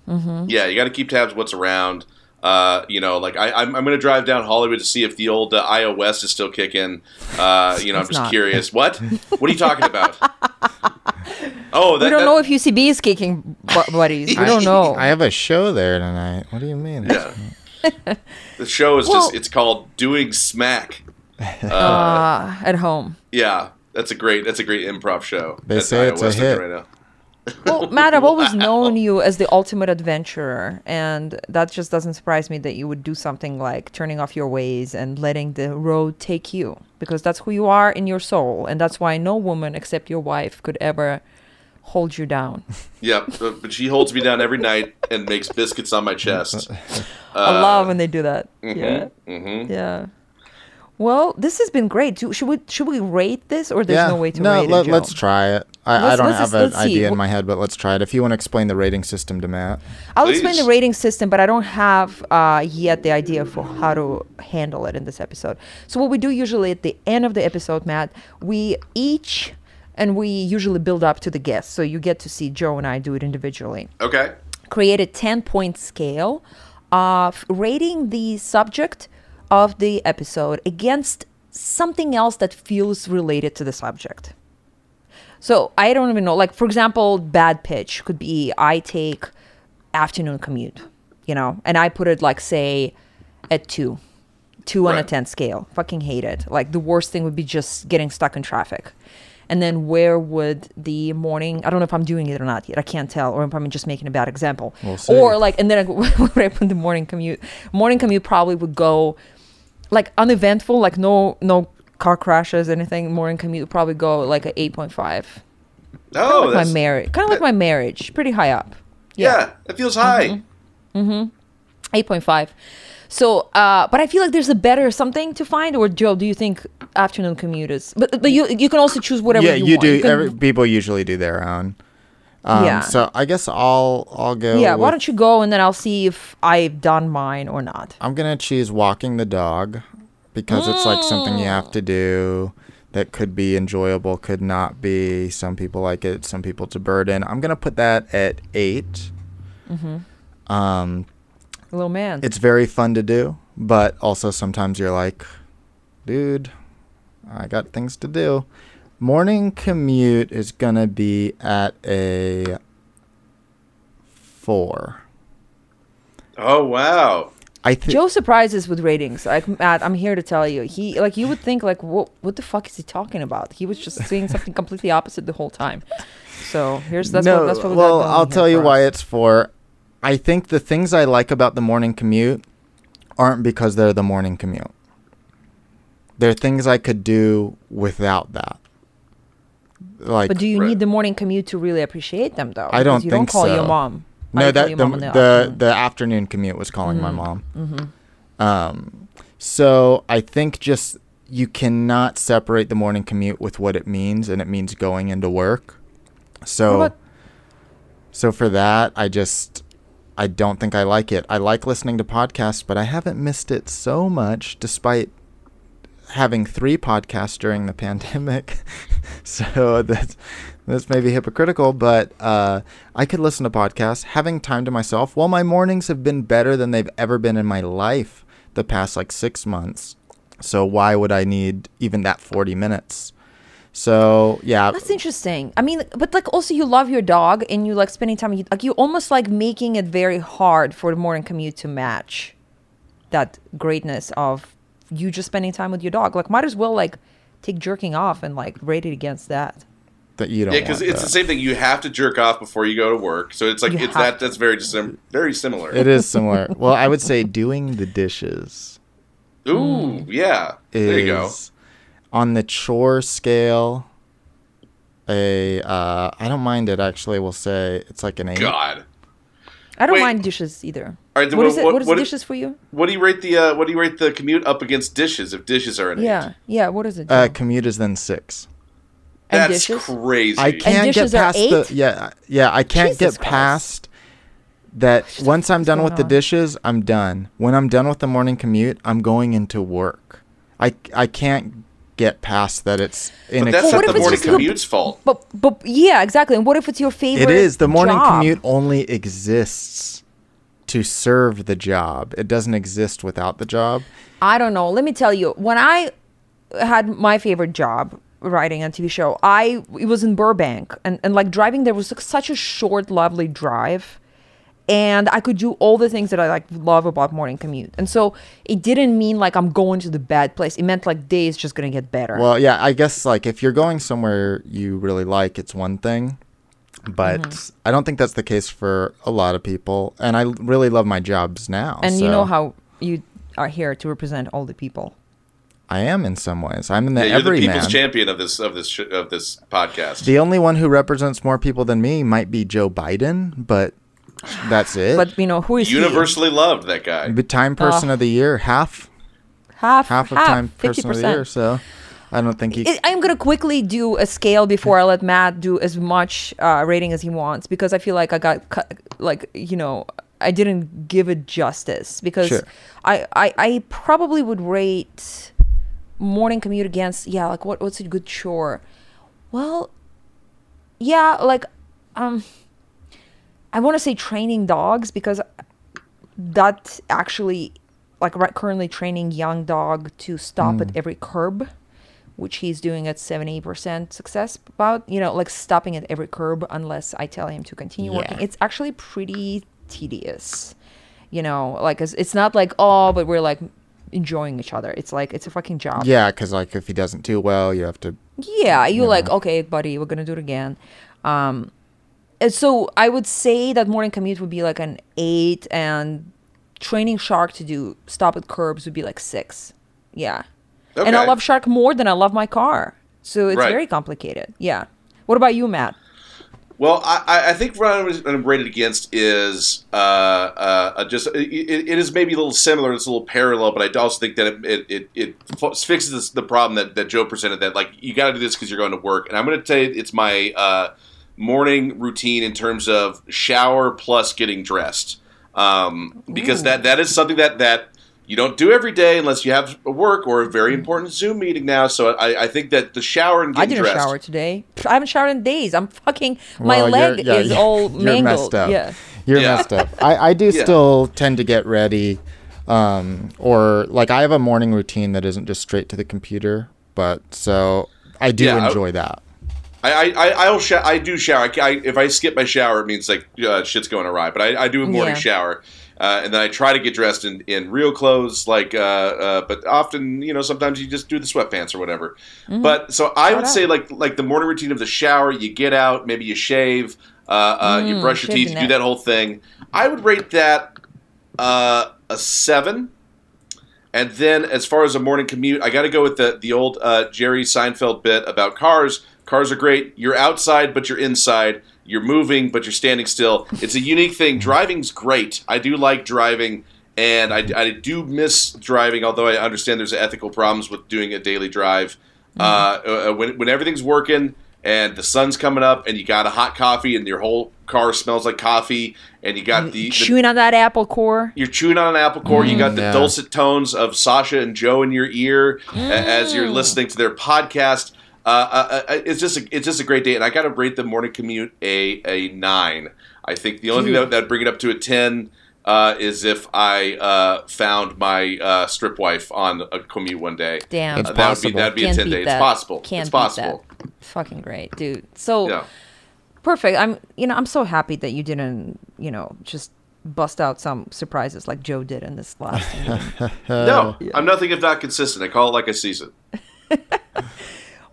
Yeah, you got to keep tabs what's around. Uh, you know, like I, I'm, I'm going to drive down Hollywood to see if the old uh, IO West is still kicking. Uh, you know, I'm just not. curious. What? What are you talking about? Oh, that, we don't that- know if UCB is kicking buddies. We I- don't know. I have a show there tonight. What do you mean? Yeah. the show is Well- just it's called Doing Smack. uh, at home. Yeah, that's a great that's a great improv show. They That's say IO it's a West hit. Right now. Well, Matt, I've always known you as the ultimate adventurer, and that just doesn't surprise me that you would do something like turning off your Waze and letting the road take you, because that's who you are in your soul, and that's why no woman except your wife could ever hold you down. Yeah, but, but she holds me down every night and makes biscuits on my chest. I love when they do that. Yeah, mm-hmm. yeah. Well, this has been great. Do, should we should we rate this, or there's yeah. no way to no, rate let, it? let's try it. I, I Let's- don't have just- an let's see. idea in my head, but let's try it. If you want to explain the rating system to Matt. I'll explain the rating system, but I don't have uh, yet the idea for how to handle it in this episode. So what we do usually at the end of the episode, Matt, we each and we usually build up to the guest. So you get to see Joe and I do it individually. Okay. Create a 10 point scale of rating the subject of the episode against something else that feels related to the subject. So I don't even know. Like for example, bad pitch could be I take afternoon commute, you know, and I put it like say at two, two on a ten scale. Fucking hate it. Like the worst thing would be just getting stuck in traffic. And then where would the morning? I don't know if I'm doing it or not yet. I can't tell, or if I'm just making a bad example. We'll or like, and then I, where I put the morning commute. Morning commute probably would go like uneventful, like no no car crashes, anything. Morning commute would probably go like a eight point five. Kind Oh, of like my marriage. Kind of like my marriage. Pretty high up. yeah, it feels high. Mm-hmm. Eight point five. So, uh, but I feel like there's a better something to find. Or Joe, do you think afternoon commute is? But but you you can also choose whatever yeah, you, you, want. do. can- every, people usually do their own. Um, Yeah. So I guess I'll I'll go. yeah. Why with- don't you go and then I'll see if I've done mine or not. I'm gonna choose walking the dog because it's like something you have to do that could be enjoyable, could not be. Some people like it, some people it's a burden. I'm gonna put that at 8 Mm-hmm. Um, Little man. it's very fun to do, but also sometimes you're like, dude, I got things to do. Morning commute is gonna be at a four. Oh wow. I think Joe surprises with ratings. Like Matt, I'm here to tell you, he like you would think like what what the fuck is he talking about? He was just saying something completely opposite the whole time. So here's that's no, what that's what we well, I'll tell you why us. it's for. I think the things I like about the morning commute aren't because they're the morning commute. They're things I could do without that. Like But do you need the morning commute to really appreciate them though? I don't Because you don't think call your mom. No, that your the the, afternoon. the afternoon commute was calling my mom. Mm-hmm. Um, so I think just you cannot separate the morning commute with what it means, and it means going into work. So, about- so for that, I just I don't think I like it. I like listening to podcasts, but I haven't missed it so much, despite having three podcasts during the pandemic. so that's that's maybe hypocritical, but uh, I could listen to podcasts, having time to myself. Well, my mornings have been better than they've ever been in my life the past like six months. So why would I need even that forty minutes? So yeah, That's interesting. I mean, but like also you love your dog and you like spending time. You, like you almost like making it very hard for the morning commute to match that greatness of you just spending time with your dog. Like might as well like take jerking off and like rate it against that. that you don't. Yeah, because want it's the same thing. You have to jerk off before you go to work, so it's like You it's have that. That's very sim- very similar. It is similar. well, I would say doing the dishes Ooh, yeah. is There you go. on the chore scale. A uh, I don't mind it actually. We'll say it's like an eight. God. I don't Wait. mind dishes either. All right, what what- is it? what- what is what- dishes for you? What do you rate the uh, What do you rate the commute up against dishes? If dishes are an Yeah, eight, yeah. What is it? Uh, commute is then six. and that's dishes. crazy. I can't get past the yeah yeah I can't Jesus get Christ. past that once I'm done going with the dishes, I'm done. When I'm done with the morning commute, I'm going into work. I I can't get past that it's But that's Well, what not if the it's morning just the- commute's fault. But but yeah, exactly. And what if it's your favorite? It is. The morning job? commute only exists to serve the job. It doesn't exist without the job. I don't know. Let me tell you, when I had my favorite job writing a TV show, I it was in Burbank, and and like driving there was like such a short, lovely drive, and I could do all the things that I like love about morning commute. And so it didn't mean like I'm going to the bad place. It meant like days just gonna get better. Well, yeah, I guess like if you're going somewhere you really like, it's one thing. But Mm-hmm. I don't think that's the case for a lot of people. And I really love my jobs now. and you know how you are here to represent all the people. I am in some ways. I'm in the Yeah, you're the everyman. people's champion of this of this sh- of this podcast. The only one who represents more people than me might be Joe Biden, but that's it. But you know who is he? Universally loved that guy. the time person of the year, half half half of time fifty person of the year. percent. So I don't think he. I'm gonna quickly do a scale before I let Matt do as much uh, rating as he wants because I feel like I got cut, like you know I didn't give it justice because Sure. I, I I probably would rate morning commute against yeah like what what's a good chore well yeah like um I want to say training dogs because that actually like right currently training young dog to stop at every curb which he's doing at 70% success about you know like stopping at every curb unless i tell him to continue working it's actually pretty tedious you know like it's, it's not like oh but we're like enjoying each other it's like it's a fucking job yeah, because like if he doesn't do well, you have to. yeah, you're like, okay, buddy, we're gonna do it again. Um, and so I would say that morning commute would be like an eight, and training Shark to do stop at curbs would be like six. Yeah, and I love Shark more than I love my car, so it's Right. very complicated. Yeah. What about you, Matt? Well, I- I, think what I'm rated against is uh, uh, just it, it is maybe a little similar, it's a little parallel, but I also think that it it, it, it fixes this, the problem that, that Joe presented that like you got to do this because you're going to work, and I'm going to tell you it's my uh, morning routine in terms of shower plus getting dressed, um, because that that is something that that you don't do every day unless you have a work or a very important Zoom meeting now. So I, I think that the shower and I getting didn't dressed. shower today. I haven't showered in days. I'm fucking. My Well, leg yeah, is all mangled. messed up. Yeah. You're Yeah. messed up. I, I do Yeah. still tend to get ready, um, or like I have a morning routine that isn't just straight to the computer, but so I do Yeah, I- enjoy that. I I I I'll sh- I do shower. I, I, if I skip my shower, it means like uh, shit's going awry. But I, I do a morning Yeah. shower, uh, and then I try to get dressed in, in real clothes. Like, uh, uh, but often you know sometimes you just do the sweatpants or whatever. But so I Shout would out. say like like the morning routine of the shower. You get out, maybe you shave, uh, uh, you Mm, brush your teeth, you do that whole thing. I would rate that uh, a seven. And then, as far as a morning commute, I got to go with the the old uh, Jerry Seinfeld bit about cars. Cars are great. You're outside, but you're inside. You're moving, but you're standing still. It's a unique thing. Driving's great. I do like driving, and I, I do miss driving. Although I understand there's ethical problems with doing a daily drive. Uh, uh, when when everything's working and the sun's coming up, and you got a hot coffee, and your whole car smells like coffee, and you got the, the Chewing on that apple core. you're chewing on an apple core. you got the yeah. dulcet tones of Sasha and Joe in your ear a- as you're listening to their podcast. Uh, uh, uh, it's just a, it's just a great day, and I got to rate the morning commute a a nine. I think the only thing that that bring it up to a ten uh, is if I uh, found my uh, strip wife on a commute one day. Damn. It's Uh, that would be that'd be Can't a ten beat day. It's possible. Can't it's possible. that. Fucking great, dude. So Yeah. perfect. I'm, you know, I'm so happy that you didn't, you know, just bust out some surprises like Joe did in this last. meeting. No, I'm nothing if not consistent. I call it like I season.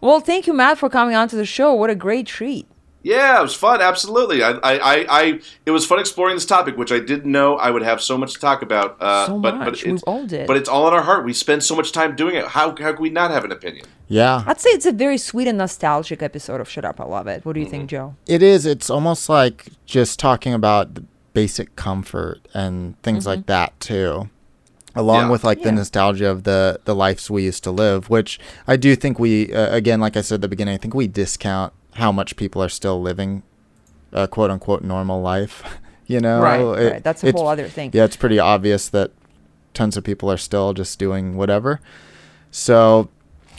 well, thank you, Matt, for coming on to the show. What a great treat. Yeah, it was fun. Absolutely. I, I, I, I, it was fun exploring this topic, which I didn't know I would have so much to talk about. Uh, So but, much. But We've it's, all did. But it's all in our heart. We spend so much time doing it. How, how can we not have an opinion? Yeah, I'd say it's a very sweet and nostalgic episode of Shut Up, I Love It. What do you Mm-hmm. think, Joe? it is. It's almost like just talking about the basic comfort and things like that too. Along Yeah. with like Yeah. the nostalgia of the the lives we used to live, which I do think we uh, again, like I said at the beginning, I think we discount how much people are still living a quote unquote normal life You know, right, It- right. That's a whole other thing. yeah, it's pretty obvious that tons of people are still just doing whatever. So,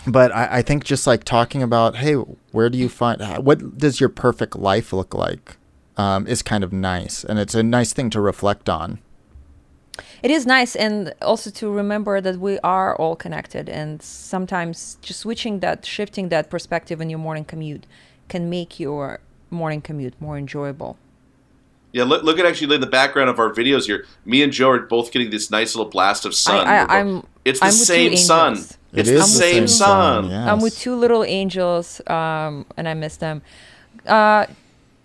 but I, I think just like talking about, hey, where do you find, what does your perfect life look like, um, is kind of nice. And it's a nice thing to reflect on. It is nice, and also to remember that we are all connected, and sometimes just switching that, shifting that perspective in your morning commute can make your morning commute more enjoyable. Yeah, look, look at actually in the background of our videos here. Me and Joe are both getting this nice little blast of sun. I, We're both- I'm. it's the I'm same sun. angels. It It's is the same sun. I'm with two little angels, um, and I miss them. Uh,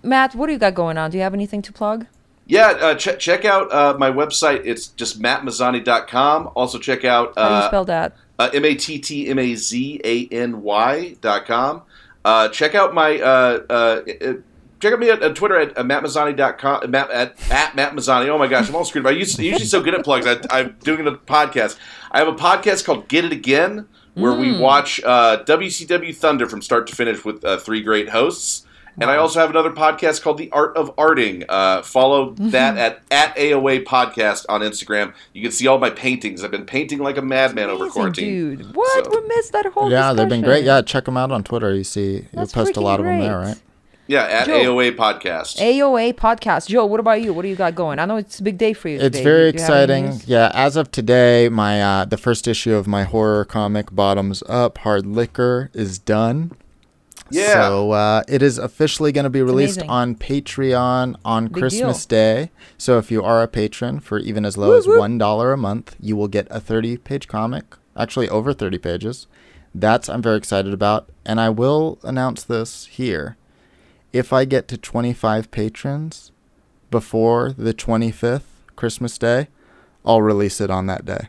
Matt, what do you got going on? Do you have anything to plug? Yeah, uh, ch- check out uh, my website. It's just mattmazzani.com. Also check out How do you uh, spell that? uh, M A T T M A Z A N Y dot com. Uh, check out my uh, uh, uh, check out me at, at Twitter at uh, mattmazzani.com. Matt, at, at Matt Mazzani. Oh my gosh, I'm all screwed up. I'm usually so good at plugs. I, I'm doing a podcast. I have a podcast called Get It Again, where we watch uh, WCW Thunder from start to finish with uh, three great hosts. And I also have another podcast called The Art of Arting. Uh, follow that at, at AOA Podcast on Instagram. You can see all my paintings. I've been painting like a madman over quarantine. dude. What? So- we missed that whole. Yeah, they've been great. Yeah, check them out on Twitter. You see, you'll post a lot of them there, right? Yeah, at Joe. AOA Podcast. AOA podcast. Joe, what about you? What do you got going? I know it's a big day for you. It's today. very you exciting. Yeah, as of today, my uh, the first issue of my horror comic Bottoms Up Hard Liquor is done. Yeah. So uh, it is officially going to be released amazing. on Patreon on Big Christmas deal. Day. So if you are a patron for even as low Woo as woo. one dollar a month, you will get a thirty-page comic. Actually, over thirty pages. That's I'm very excited about, and I will announce this here. If I get to twenty-five patrons before the twenty-fifth Christmas Day, I'll release it on that day.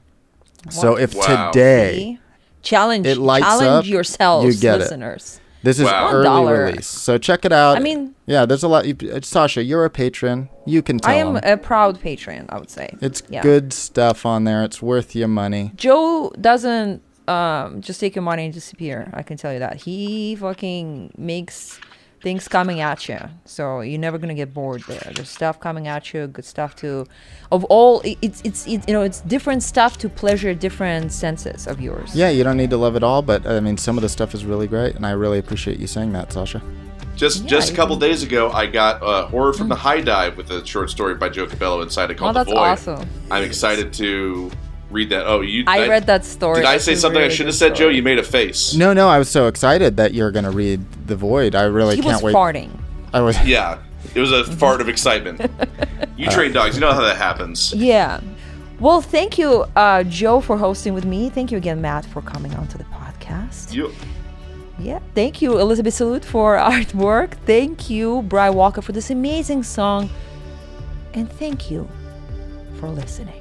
So if Wow. today See? Challenge, It lights challenge up, yourselves, you get it. Listeners. this is Wow. early Dollar. release, so check it out. I mean, Yeah, there's a lot. You, uh, Sasha, you're a patron. You can tell I am 'em. a proud patron. I would say It's yeah. good stuff on there. It's worth your money. Joe doesn't um, just take your money and disappear. I can tell you that he fucking makes things coming at you, so you're never gonna get bored there. There's stuff coming at you, good stuff to, of all. it- It's it's it, you know it's different stuff to pleasure different senses of yours. Yeah, you don't need to love it all, but I mean, some of the stuff is really great, and I really appreciate you saying that, Sasha. Just Yeah, just a couple days ago, I got uh, Horror from the High Dive with a short story by Joe Cabello inside it Oh, called that's The Void. awesome. I'm excited to read that. Oh, you? I read that story. Did I say a something I really should have good said, Joe? You made a face. No, no, I was so excited that you're gonna read The Void. I really He can't wait. farting. I was. Yeah, it was a fart of excitement. You train dogs. You know how that happens. Yeah. Well, thank you, uh, Joe, for hosting with me. Thank you again, Matt, for coming onto the podcast. You. Yeah. Thank you, Elizabeth Salute, for artwork. Thank you, Bry Walker, for this amazing song. And thank you for listening.